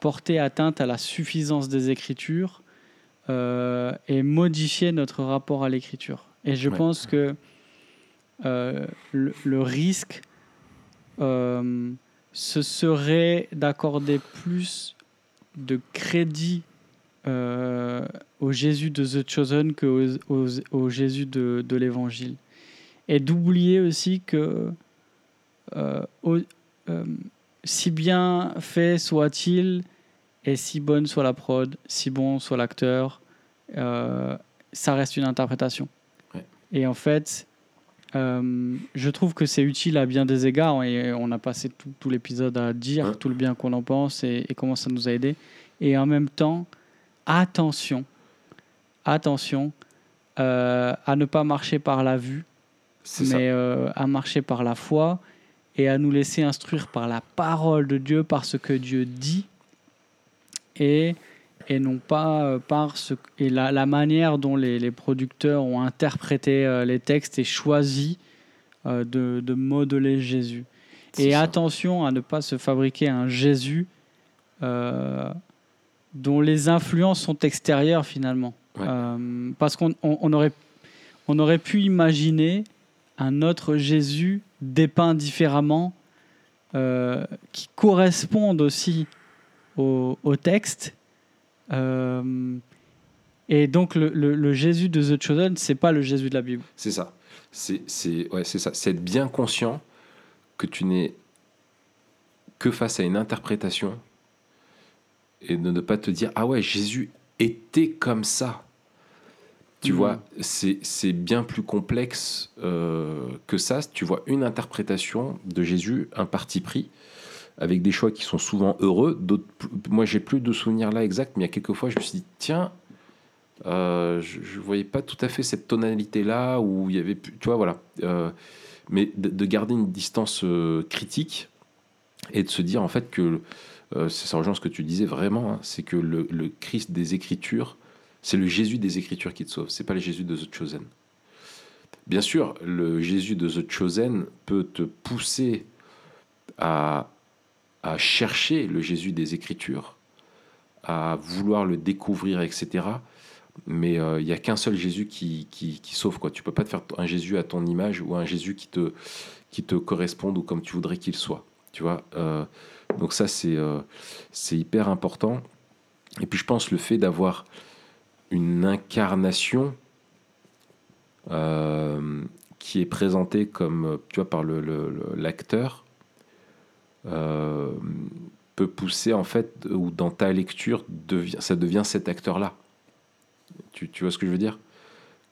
Speaker 2: porter atteinte à la suffisance des écritures euh, et modifier notre rapport à l'écriture? Et je
Speaker 1: Ouais.
Speaker 2: pense que euh, le, le risque, euh, ce serait d'accorder plus de crédit au Jésus de The Chosen qu'au au, au Jésus de, de l'Évangile. Et d'oublier aussi que, euh, au- euh, si bien fait soit-il, et si bonne soit la prod, si bon soit l'acteur, euh, ça reste une interprétation.
Speaker 1: Ouais.
Speaker 2: Et en fait, je trouve que c'est utile à bien des égards et on a passé tout, tout l'épisode à dire
Speaker 1: Ouais.
Speaker 2: tout le bien qu'on en pense et, et comment ça nous a aidé. Et en même temps, attention, attention euh, à ne pas marcher par la vue. Mais euh, à marcher par la foi et à nous laisser instruire par la parole de Dieu, par ce que Dieu dit, et, et non pas euh, par ce, et la, la manière dont les, les producteurs ont interprété euh, les textes et choisi de, de modeler Jésus. Et
Speaker 1: ça.
Speaker 2: attention à ne pas se fabriquer un Jésus euh, dont les influences sont extérieures finalement.
Speaker 1: Ouais.
Speaker 2: Euh, parce qu'on on- on aurait, on aurait pu imaginer un autre Jésus dépeint différemment, euh, qui corresponde aussi au, texte. Euh, et donc le, Jésus de The Chosen, c'est pas le Jésus de la Bible.
Speaker 1: C'est ça. C'est ouais, c'est ça. C'est être bien conscient que tu n'es que face à une interprétation et de ne pas te dire ah ouais Jésus était comme ça. Tu
Speaker 2: Mhm.
Speaker 1: vois, c'est c'est bien plus complexe euh, que ça. Tu vois une interprétation de Jésus, un parti pris, avec des choix qui sont souvent heureux. Moi, j'ai plus de souvenirs là exacts, mais il y a quelques fois, je me suis dit tiens, euh, je ne voyais pas tout à fait cette tonalité là où il y avait, pu- tu vois, voilà. Euh, mais de, de garder une distance critique et de se dire en fait que euh, ça ça rejoint ce que tu disais vraiment, hein, c'est que le, le Christ des Écritures, c'est le Jésus des Écritures qui te sauve, c'est pas le Jésus de The Chosen. Bien sûr, le Jésus de The Chosen peut te pousser à, à chercher le Jésus des Écritures, à vouloir le découvrir, etc. Mais euh, il n'y a qu'un seul Jésus qui, qui, sauve. Quoi. Tu peux pas te faire un Jésus à ton image ou un Jésus qui te, qui te corresponde ou comme tu voudrais qu'il soit. Tu vois Euh, donc ça, euh, c'est hyper important. Et puis je pense le fait d'avoir une incarnation euh, qui est présentée comme, tu vois, par le- le- le- l'acteur, euh, peut pousser en fait, ou dans ta lecture, devient, ça devient cet acteur-là. Tu, tu vois ce que je veux dire?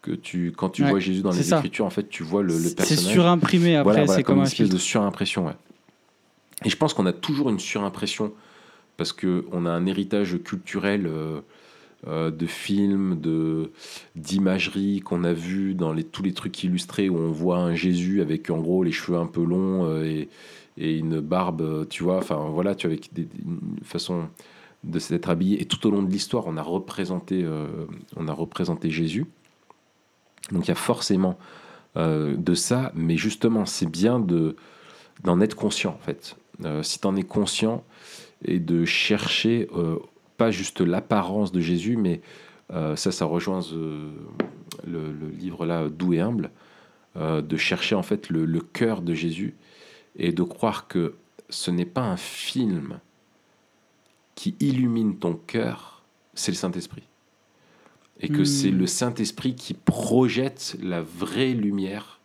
Speaker 1: Que tu, Quand tu
Speaker 2: Ouais,
Speaker 1: vois Jésus dans les
Speaker 2: ça.
Speaker 1: Écritures, en fait, tu vois le, le
Speaker 2: C'est
Speaker 1: personnage.
Speaker 2: surimprimé après,
Speaker 1: Voilà, voilà,
Speaker 2: c'est comme,
Speaker 1: une
Speaker 2: un
Speaker 1: espèce
Speaker 2: filtre.
Speaker 1: de surimpression, ouais. Et je pense qu'on a toujours une surimpression parce qu'on a un héritage culturel euh, euh, de films, de d'imagerie qu'on a vu dans les, tous les trucs illustrés où on voit un Jésus avec en gros les cheveux un peu longs euh, et, une barbe, euh, tu vois, enfin voilà, tu vois, avec des, une façon de s'être habillé. Et tout au long de l'histoire, on a représenté, on a représenté Jésus. Donc il y a forcément de ça, mais justement, c'est bien de d'en être conscient en fait. Si tu en es conscient et de chercher pas juste l'apparence de Jésus, mais euh, ça, ça rejoint euh, le, le livre là, Doux et humble, euh, de chercher en fait le, le cœur de Jésus et de croire que ce n'est pas un film qui illumine ton cœur, c'est le Saint-Esprit. Et que
Speaker 2: Hmm.
Speaker 1: c'est le Saint-Esprit qui projette la vraie lumière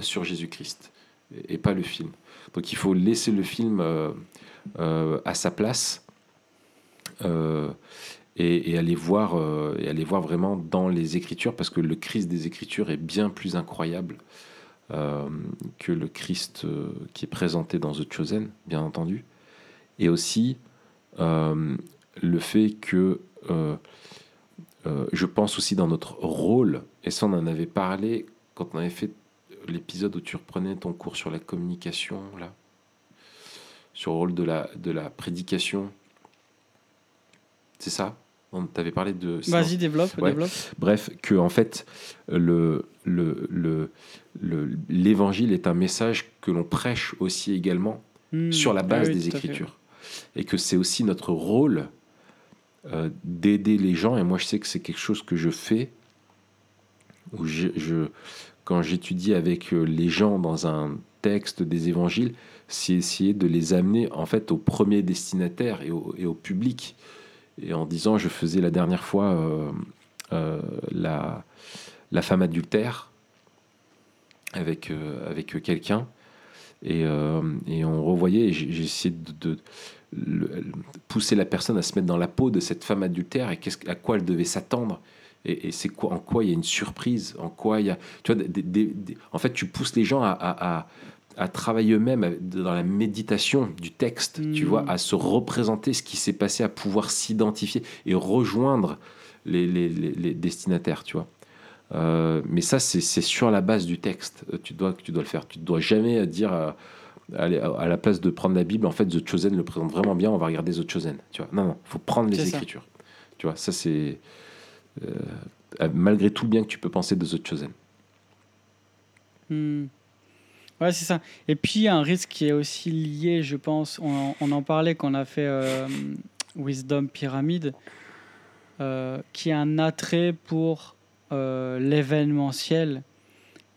Speaker 1: sur Jésus-Christ, et, et pas le film. Donc il faut laisser le film à sa place euh, et, aller voir, euh, et aller voir vraiment dans les Écritures, parce que le Christ des Écritures est bien plus incroyable euh, que le Christ qui est présenté dans The Chosen, bien entendu. Et aussi le fait que je pense aussi dans notre rôle, et ça on en avait parlé quand on avait fait l'épisode où tu reprenais ton cours sur la communication, là, sur le rôle de la, de la prédication. C'est ça On t'avait parlé de...
Speaker 2: Vas-y, développe,
Speaker 1: Ouais.
Speaker 2: développe.
Speaker 1: Bref, que en fait, le, le, le, le- l'évangile est un message que l'on prêche aussi également
Speaker 2: Hmm.
Speaker 1: sur la
Speaker 2: Ah
Speaker 1: base
Speaker 2: oui,
Speaker 1: des. Écritures. Et que c'est aussi notre rôle euh, d'aider les gens. Et moi, je sais que c'est quelque chose que je fais. Où je, je- quand j'étudie avec euh, les gens dans un texte des évangiles, c'est essayer de les amener en fait au premier destinataire et au, et au public. Et en disant, je faisais la dernière fois euh, euh, la, la femme adultère avec, euh, avec quelqu'un. Et, et on revoyait, j'ai essayé de, pousser la personne à se mettre dans la peau de cette femme adultère et qu'est-ce- à quoi elle devait s'attendre. Et, c'est quoi, en quoi il y a une surprise, en quoi il y a. Tu vois, en fait, tu pousses les gens à- à travailler eux-mêmes dans la méditation du texte, tu
Speaker 2: Mm.
Speaker 1: vois, à se représenter ce qui s'est passé, à pouvoir s'identifier et rejoindre les, les- les- les destinataires, tu vois. Euh, mais ça, c'est sur la base du texte. Euh, Tu dois, tu dois le faire. Tu ne dois jamais euh, dire euh, à la place de prendre la Bible, en fait, The Chosen le présente vraiment bien, on va regarder The Chosen. Tu vois. Non, non, il faut prendre les
Speaker 2: ça.
Speaker 1: Écritures. Tu vois, ça, c'est. euh, malgré tout le bien que tu peux penser de The Chosen.
Speaker 2: Hmm. Ouais, c'est ça. Et puis, un risque qui est aussi lié, je pense. On, en- parlait quand on a fait euh, Wisdom Pyramide, euh, qui a un attrait pour euh, l'événementiel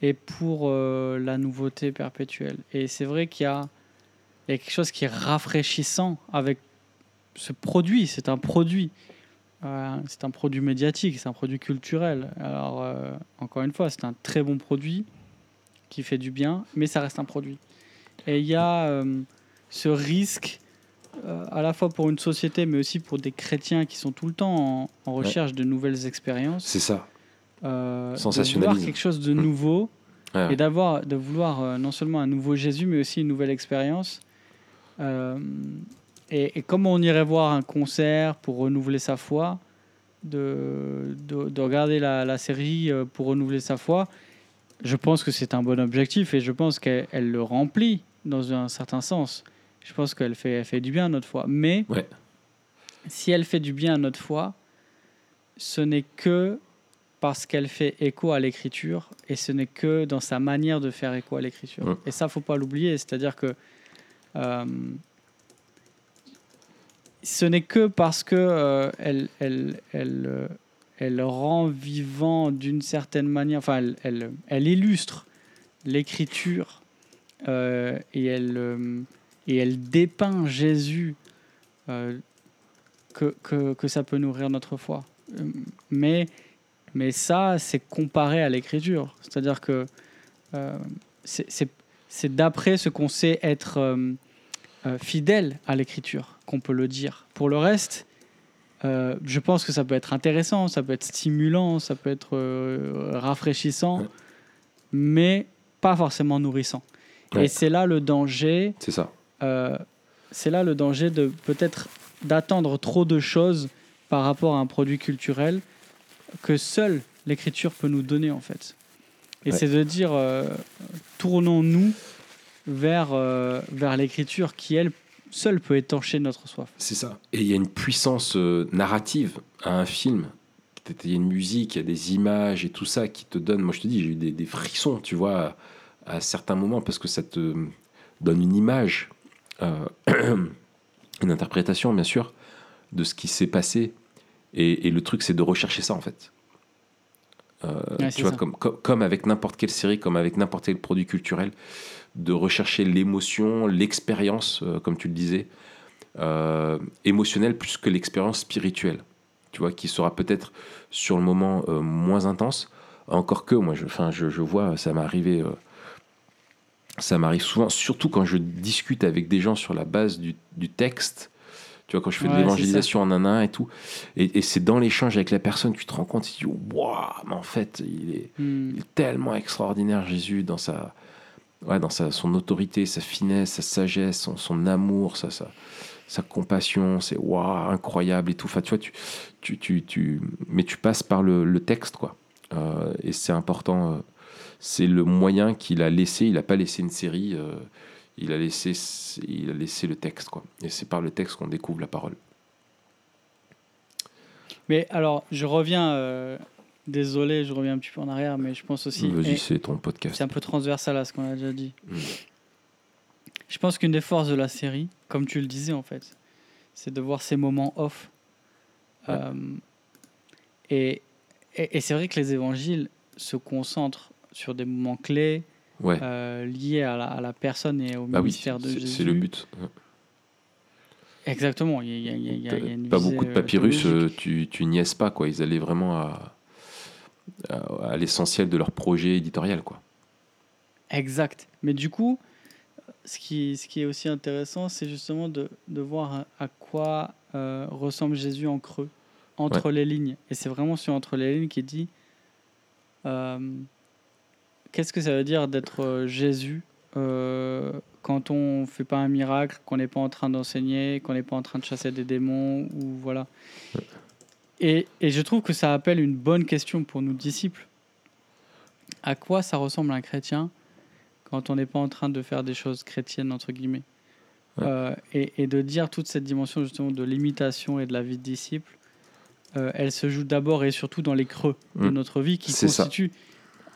Speaker 2: et pour la nouveauté perpétuelle. Et c'est vrai qu'il y y a quelque chose qui est rafraîchissant avec ce produit. C'est un produit. C'est un produit médiatique, c'est un produit culturel. Alors, encore une fois, c'est un très bon produit qui fait du bien, mais ça reste un produit. Et il y a euh, ce risque, euh, à la fois pour une société, mais aussi pour des chrétiens qui sont tout le temps en, en recherche de nouvelles expériences.
Speaker 1: C'est ça.
Speaker 2: euh, de vouloir quelque chose de nouveau
Speaker 1: Ouais, ouais.
Speaker 2: et d'avoir de vouloir euh, non seulement un nouveau Jésus mais aussi une nouvelle expérience et, et comme on irait voir un concert pour renouveler sa foi de, de, de regarder la, la série pour renouveler sa foi je pense que c'est un bon objectif et je pense qu'elle elle le remplit dans un certain sens je pense qu'elle fait, elle fait du bien à notre foi mais
Speaker 1: Ouais.
Speaker 2: si elle fait du bien à notre foi ce n'est que parce qu'elle fait écho à l'écriture et ce n'est que dans sa manière de faire écho à l'écriture. Et ça, faut pas l'oublier, c'est-à-dire que euh, ce n'est que parce que euh, elle, elle, elle, euh, elle rend vivant d'une certaine manière, enfin, elle, illustre l'écriture euh, et, elle, euh, et elle dépeint Jésus euh, que, ça peut nourrir notre foi. Mais ça, c'est comparé à l'écriture. C'est-à-dire que c'est- d'après ce qu'on sait être fidèle à l'écriture qu'on peut le dire. Pour le reste, euh, je pense que ça peut être intéressant, ça peut être stimulant, ça peut être euh, rafraîchissant,
Speaker 1: Ouais.
Speaker 2: mais pas forcément nourrissant.
Speaker 1: Ouais.
Speaker 2: Et c'est là le danger
Speaker 1: C'est ça.
Speaker 2: euh, c'est là le danger de peut-être d'attendre trop de choses par rapport à un produit culturel que seule l'écriture peut nous donner en fait. Et
Speaker 1: Ouais.
Speaker 2: c'est de dire tournons-nous vers, vers l'écriture qui elle seule peut étancher notre soif.
Speaker 1: C'est ça. Et il y a une puissance euh, narrative à un film. Il y a une musique, il y a des images et tout ça qui te donne. Moi, je te dis, j'ai eu des, des frissons, tu vois, à, à certains moments parce que ça te donne une image, euh, une interprétation, bien sûr, de ce qui s'est passé. Et, et le truc, c'est de rechercher ça, en fait. Euh,
Speaker 2: Ouais,
Speaker 1: tu vois,
Speaker 2: ça.
Speaker 1: comme, comme, comme avec n'importe quelle série, comme avec n'importe quel produit culturel, de rechercher l'émotion, l'expérience, euh, comme tu le disais, euh, émotionnelle plus que l'expérience spirituelle. tu vois, qui sera peut-être sur le moment euh, moins intense. Encore que, moi, je, je, je vois, ça m'est arrivé, ça m'arrive souvent, surtout quand je discute avec des gens sur la base du, du texte. Tu vois, quand je fais
Speaker 2: Ouais,
Speaker 1: de l'évangélisation en un à un et tout. Et, et c'est dans l'échange avec la personne que tu te rends compte, tu te dis, waouh, mais en fait, il est,
Speaker 2: Hmm.
Speaker 1: il est tellement extraordinaire, Jésus, dans sa, ouais, dans sa, son autorité, sa finesse, sa sagesse, son, son amour, sa, sa, sa compassion, c'est waouh, incroyable et tout. Enfin, tu vois, tu, tu, tu, tu- mais tu passes par le, le texte, quoi. Euh, et c'est important. euh, c'est le moyen qu'il a laissé. Il n'a pas laissé une série. euh, il a laissé, il a laissé le texte, quoi. Et c'est par le texte qu'on découvre la parole.
Speaker 2: Mais alors, je reviens, désolé, je reviens un petit peu en arrière, mais je pense aussi.
Speaker 1: Vas-y, c'est ton podcast.
Speaker 2: C'est un peu transversal à ce qu'on a déjà dit.
Speaker 1: Mm.
Speaker 2: Je pense qu'une des forces de la série, comme tu le disais en fait, c'est de voir ces moments off.
Speaker 1: Ouais.
Speaker 2: Euh, et et, et c'est vrai que les évangiles se concentrent sur des moments clés
Speaker 1: Ouais.
Speaker 2: euh, liés à la, à la personne et au
Speaker 1: bah oui,
Speaker 2: ministère de Jésus.
Speaker 1: c'est le but.
Speaker 2: Exactement. Il y a, il y a- il y une
Speaker 1: pas beaucoup de
Speaker 2: euh,
Speaker 1: papyrus, tu, tu niaises pas, quoi. Ils allaient vraiment à, à, à l'essentiel de leur projet éditorial, quoi.
Speaker 2: Exact. Mais du coup, ce qui, ce qui est aussi intéressant, c'est justement de, de voir à, quoi euh, ressemble Jésus en creux, entre les lignes. Et c'est vraiment sur entre les lignes qui dit euh, qu'est-ce que ça veut dire d'être euh, Jésus euh, quand on fait pas un miracle, qu'on n'est pas en train d'enseigner, qu'on n'est pas en train de chasser des démons, ou voilà. Et, et je trouve que ça appelle une bonne question pour nous disciples. À quoi ça ressemble un chrétien quand on n'est pas en train de faire des choses chrétiennes, entre guillemets
Speaker 1: Ouais.
Speaker 2: Euh, et, et de dire toute cette dimension justement de l'imitation et de la vie de disciple, euh, elle se joue d'abord et surtout dans les creux de
Speaker 1: Mm.
Speaker 2: notre vie qui constituent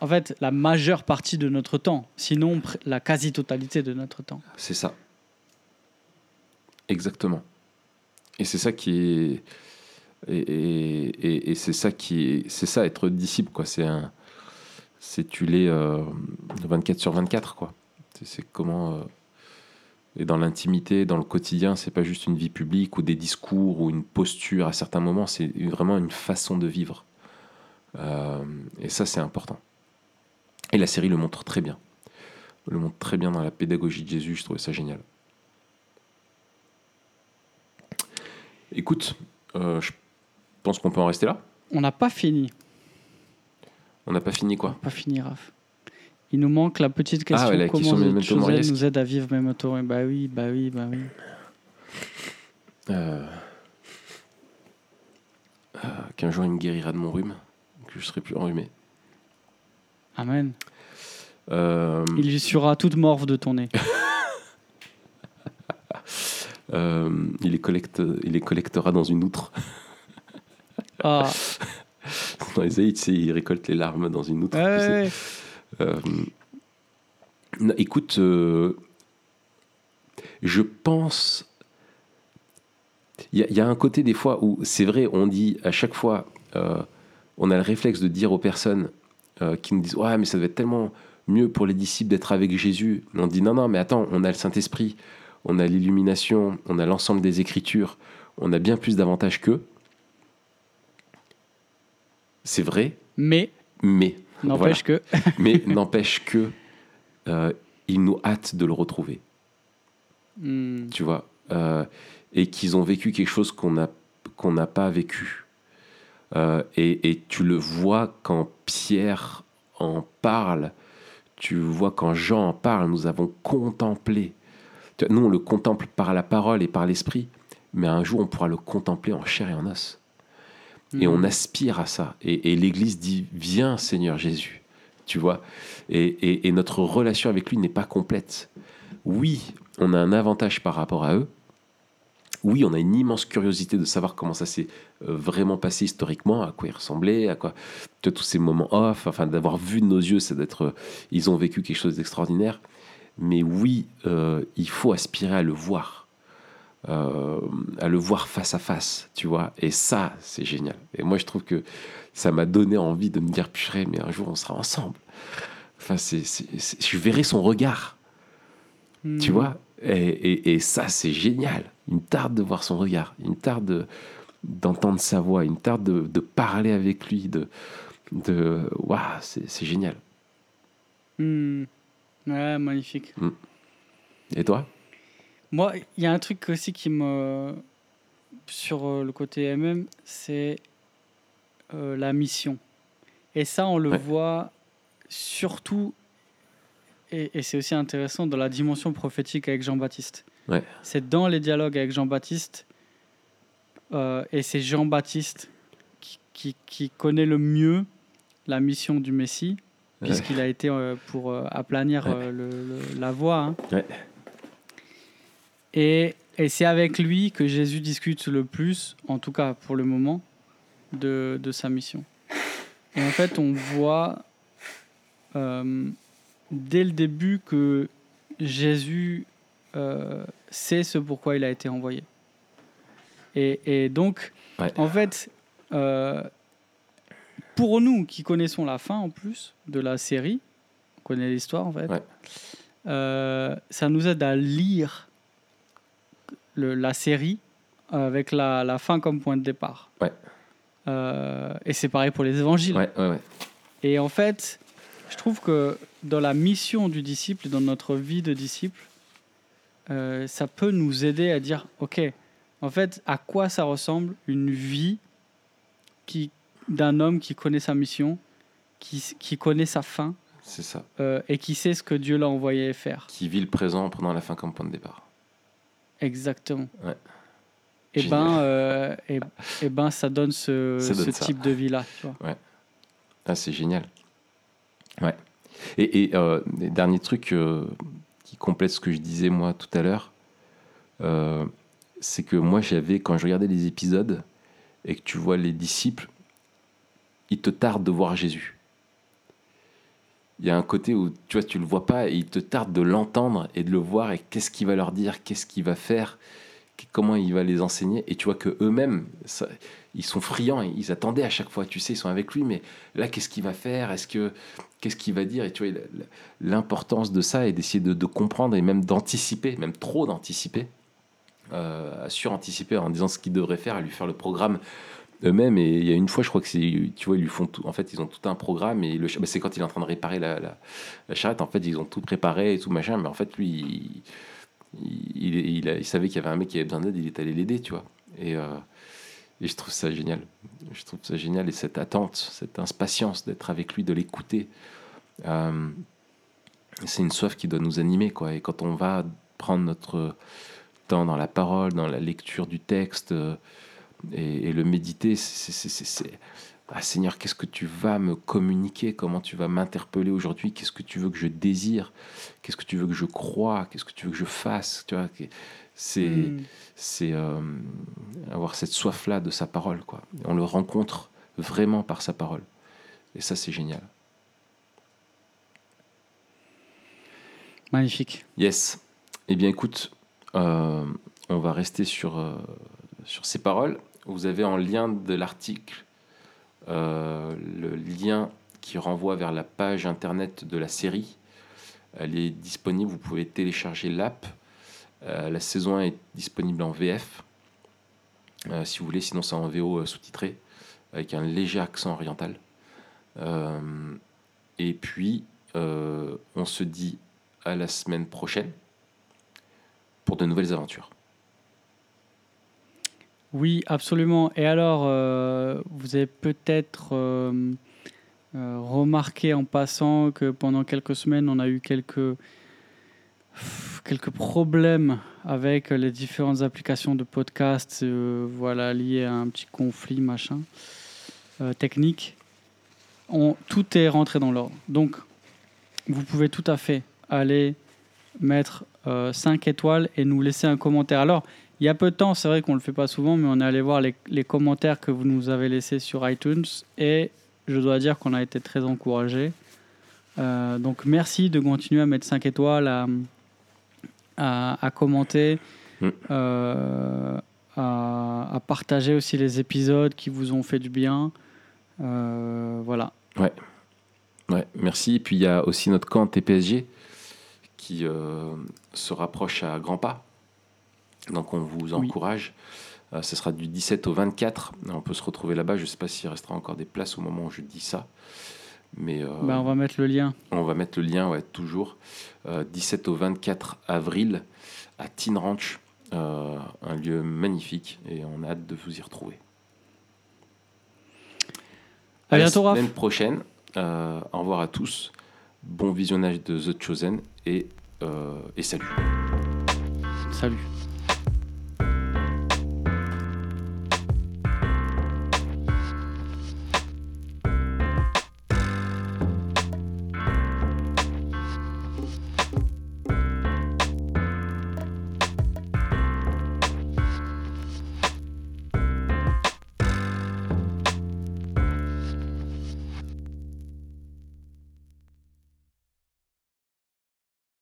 Speaker 2: en fait la majeure partie de notre temps, sinon la quasi-totalité de notre temps.
Speaker 1: C'est ça. Exactement. Et c'est ça qui est. Et, c'est ça qui est. C'est ça, être disciple, quoi. C'est. C'est tu l'es euh, 24 sur 24, quoi. C'est comment. euh, et dans l'intimité, dans le quotidien, c'est pas juste une vie publique ou des discours ou une posture à certains moments, c'est vraiment une façon de vivre. Euh, et ça, c'est important. Et la série le montre très bien. Le montre très bien dans la pédagogie de Jésus, je trouvais ça génial. Écoute, euh, je pense qu'on peut en rester là?
Speaker 2: On n'a pas fini,
Speaker 1: On n'a pas fini quoi
Speaker 2: pas fini, Raph. Il nous manque la petite question
Speaker 1: Ah ouais, la
Speaker 2: comment nous aide à vivre Mori Bah oui, bah oui, bah oui.
Speaker 1: Euh, euh, Qu'un jour il me guérira de mon rhume, que je serai plus enrhumé.
Speaker 2: Amen.
Speaker 1: Euh,
Speaker 2: Il essuiera toute morve de ton nez.
Speaker 1: euh, il, les collecte, il les collectera dans une outre.
Speaker 2: Ah,
Speaker 1: Dans sais, il récolte les larmes dans une
Speaker 2: ouais, ouais.
Speaker 1: Euh, écoute, euh, je pense. Il y, a- il y a un côté des fois où c'est vrai, on dit à chaque fois, euh, on a le réflexe de dire aux personnes qui nous disent Ouais, mais ça devait être tellement mieux pour les disciples d'être avec Jésus. On dit Non, non, mais attends, on a le Saint-Esprit, on a l'illumination, on a l'ensemble des Écritures, on a bien plus d'avantages qu'eux. C'est vrai,
Speaker 2: Mais
Speaker 1: mais
Speaker 2: n'empêche que.
Speaker 1: mais n'empêche que euh, il nous hâte de le retrouver,
Speaker 2: Hmm,
Speaker 1: tu vois, Euh, et qu'ils ont vécu quelque chose qu'on n'a qu'on n'a pas vécu. Euh, et, et tu le vois quand Pierre en parle, tu vois quand Jean en parle, nous avons contemplé. Nous, on le contemple par la parole et par l'esprit, mais un jour, on pourra le contempler en chair et en os. Et on aspire à ça. Et, et l'Église dit, viens Seigneur Jésus. Tu vois? Et, et- et notre relation avec lui n'est pas complète. Oui, on a un avantage par rapport à eux. Oui, on a une immense curiosité de savoir comment ça s'est euh, vraiment passé historiquement, à quoi il ressemblait, à quoi tous ces moments off, enfin d'avoir vu de nos yeux, c'est d'être, euh, ils ont vécu quelque chose d'extraordinaire. Mais oui, euh, il faut aspirer à le voir, euh, à le voir face à face, tu vois. Et ça, c'est génial. Et moi, je trouve que ça m'a donné envie de me dire, purée, mais un jour, on sera ensemble. Enfin, c'est, je verrai son regard,
Speaker 2: Hmm.
Speaker 1: tu vois? Et, et- et ça, c'est génial. Me tarde de voir son regard. Me tarde de, d'entendre sa voix, une tarte de, de parler avec lui, de, de waouh, c'est génial.
Speaker 2: Hmm. Ouais, magnifique.
Speaker 1: Et toi?
Speaker 2: Moi, il y a un truc aussi qui me. Sur euh, le côté MM, c'est euh, la mission. Et ça, on le
Speaker 1: Ouais.
Speaker 2: voit surtout, et, et c'est aussi intéressant, dans la dimension prophétique avec Jean-Baptiste.
Speaker 1: Ouais.
Speaker 2: C'est dans les dialogues avec Jean-Baptiste, euh, et c'est Jean-Baptiste qui, qui, qui connaît le mieux la mission du Messie,
Speaker 1: Ouais.
Speaker 2: puisqu'il a été euh, pour aplanir
Speaker 1: Ouais.
Speaker 2: le- le- la voie. hein. Et, et c'est avec lui que Jésus discute le plus, en tout cas pour le moment, de, de sa mission. Et en fait, on voit euh, dès le début que Jésus euh, sait ce pourquoi il a été envoyé. Et, et donc,
Speaker 1: Ouais.
Speaker 2: en fait, euh, pour nous qui connaissons la fin en plus de la série, on connaît l'histoire en fait,
Speaker 1: Ouais.
Speaker 2: ça nous aide à lire le- la série avec la, la fin comme point de départ.
Speaker 1: Ouais.
Speaker 2: Euh, et c'est pareil pour les évangiles.
Speaker 1: Ouais, ouais, ouais.
Speaker 2: Et en fait, je trouve que dans la mission du disciple, dans notre vie de disciple, euh, ça peut nous aider à dire, OK, en fait, à quoi ça ressemble une vie qui, d'un homme qui connaît sa mission, qui, qui connaît sa fin
Speaker 1: C'est ça.
Speaker 2: euh, et qui sait ce que Dieu l'a envoyé faire.
Speaker 1: Qui vit le présent en prenant la fin comme point de départ.
Speaker 2: Exactement.
Speaker 1: Ouais.
Speaker 2: Et
Speaker 1: Génial.
Speaker 2: ben, euh, et, et ben, ça donne ce,
Speaker 1: Ça donne
Speaker 2: ce
Speaker 1: ça.
Speaker 2: type de vie-là. tu vois.
Speaker 1: Ah, c'est génial. Ouais. Et, et, euh, et dernier truc euh, qui complète ce que je disais moi tout à l'heure, c'est que moi j'avais, quand je regardais les épisodes et que tu vois les disciples, il te tarde de voir Jésus. Il y a un côté où tu vois, tu le vois pas et il te tarde de l'entendre et de le voir et qu'est-ce qu'il va leur dire, qu'est-ce qu'il va faire, comment il va les enseigner. Et tu vois que eux-mêmes, ils sont friands, et ils attendaient à chaque fois, tu sais, ils sont avec lui, mais là, qu'est-ce qu'il va faire? Est-ce que qu'est-ce qu'il va dire? Et tu vois, l'importance de ça est d'essayer de, comprendre et même d'anticiper, même trop d'anticiper, euh, à suranticiper en disant ce qu'ils devraient faire, à lui faire le programme eux-mêmes. Et il y a une fois, je crois que c'est, tu vois, ils lui font tout. En fait, ils ont tout un programme et le, bah, c'est quand il est en train de réparer la, charrette. En fait, ils ont tout préparé et tout machin, mais en fait, lui, il, savait qu'il y avait un mec qui avait besoin d'aide, il est allé l'aider, tu vois. Et, euh, et je trouve ça génial. Je trouve ça génial et cette attente, cette impatience d'être avec lui, de l'écouter. euh, c'est une soif qui doit nous animer, quoi. Et quand on va prendre notre temps dans la parole, dans la lecture du texte euh, et, et le méditer, c'est- ah, Seigneur, qu'est-ce que tu vas me communiquer? Comment tu vas m'interpeller aujourd'hui? Qu'est-ce que tu veux que je désire? Qu'est-ce que tu veux que je croie Qu'est-ce que tu veux que je fasse? Tu vois, c'est
Speaker 2: Mm.
Speaker 1: c'est euh, avoir cette soif-là de sa parole. Quoi. On le rencontre vraiment par sa parole. Et ça, c'est génial.
Speaker 2: Magnifique.
Speaker 1: Yes. Eh bien, écoute, euh, on va rester sur, euh, sur ces paroles. Vous avez en lien de l'article euh, le lien qui renvoie vers la page internet de la série. Elle est disponible, vous pouvez télécharger l'app. Euh, la saison 1 est disponible en VF, euh, si vous voulez, sinon c'est en VO sous-titré, avec un léger accent oriental. Et puis, on se dit à la semaine prochaine pour de nouvelles aventures.
Speaker 2: Oui, absolument. Et alors, euh, vous avez peut-être euh, euh, remarqué en passant que pendant quelques semaines, on a eu quelques, quelques problèmes avec les différentes applications de podcast, voilà, liées à un petit conflit, machin, technique. Tout est rentré dans l'ordre. Donc, vous pouvez tout à fait aller mettre 5 étoiles et nous laisser un commentaire. Alors, il y a peu de temps, c'est vrai qu'on ne le fait pas souvent, mais on est allé voir les, les commentaires que vous nous avez laissés sur iTunes et je dois dire qu'on a été très encouragés. Euh, donc merci de continuer à mettre 5 étoiles, à, à, à commenter,
Speaker 1: Mm.
Speaker 2: euh, à, à partager aussi les épisodes qui vous ont fait du bien. Euh, voilà.
Speaker 1: Ouais, merci. Et puis il y a aussi notre camp TPSG qui se rapproche à grands pas. Donc on vous encourage. Euh, ce sera du 17 au 24. On peut se retrouver là-bas. Je ne sais pas s'il restera encore des places au moment où je dis ça. Mais euh,
Speaker 2: Bah, on va mettre le lien.
Speaker 1: on va mettre le lien, ouais, toujours. Euh, 17 au 24 avril à Teen Ranch. Euh, un lieu magnifique et on a hâte de vous y retrouver.
Speaker 2: À
Speaker 1: la
Speaker 2: bientôt,
Speaker 1: semaine prochaine. Euh, au revoir à tous. Bon visionnage de The Chosen et, euh, et salut.
Speaker 2: Salut.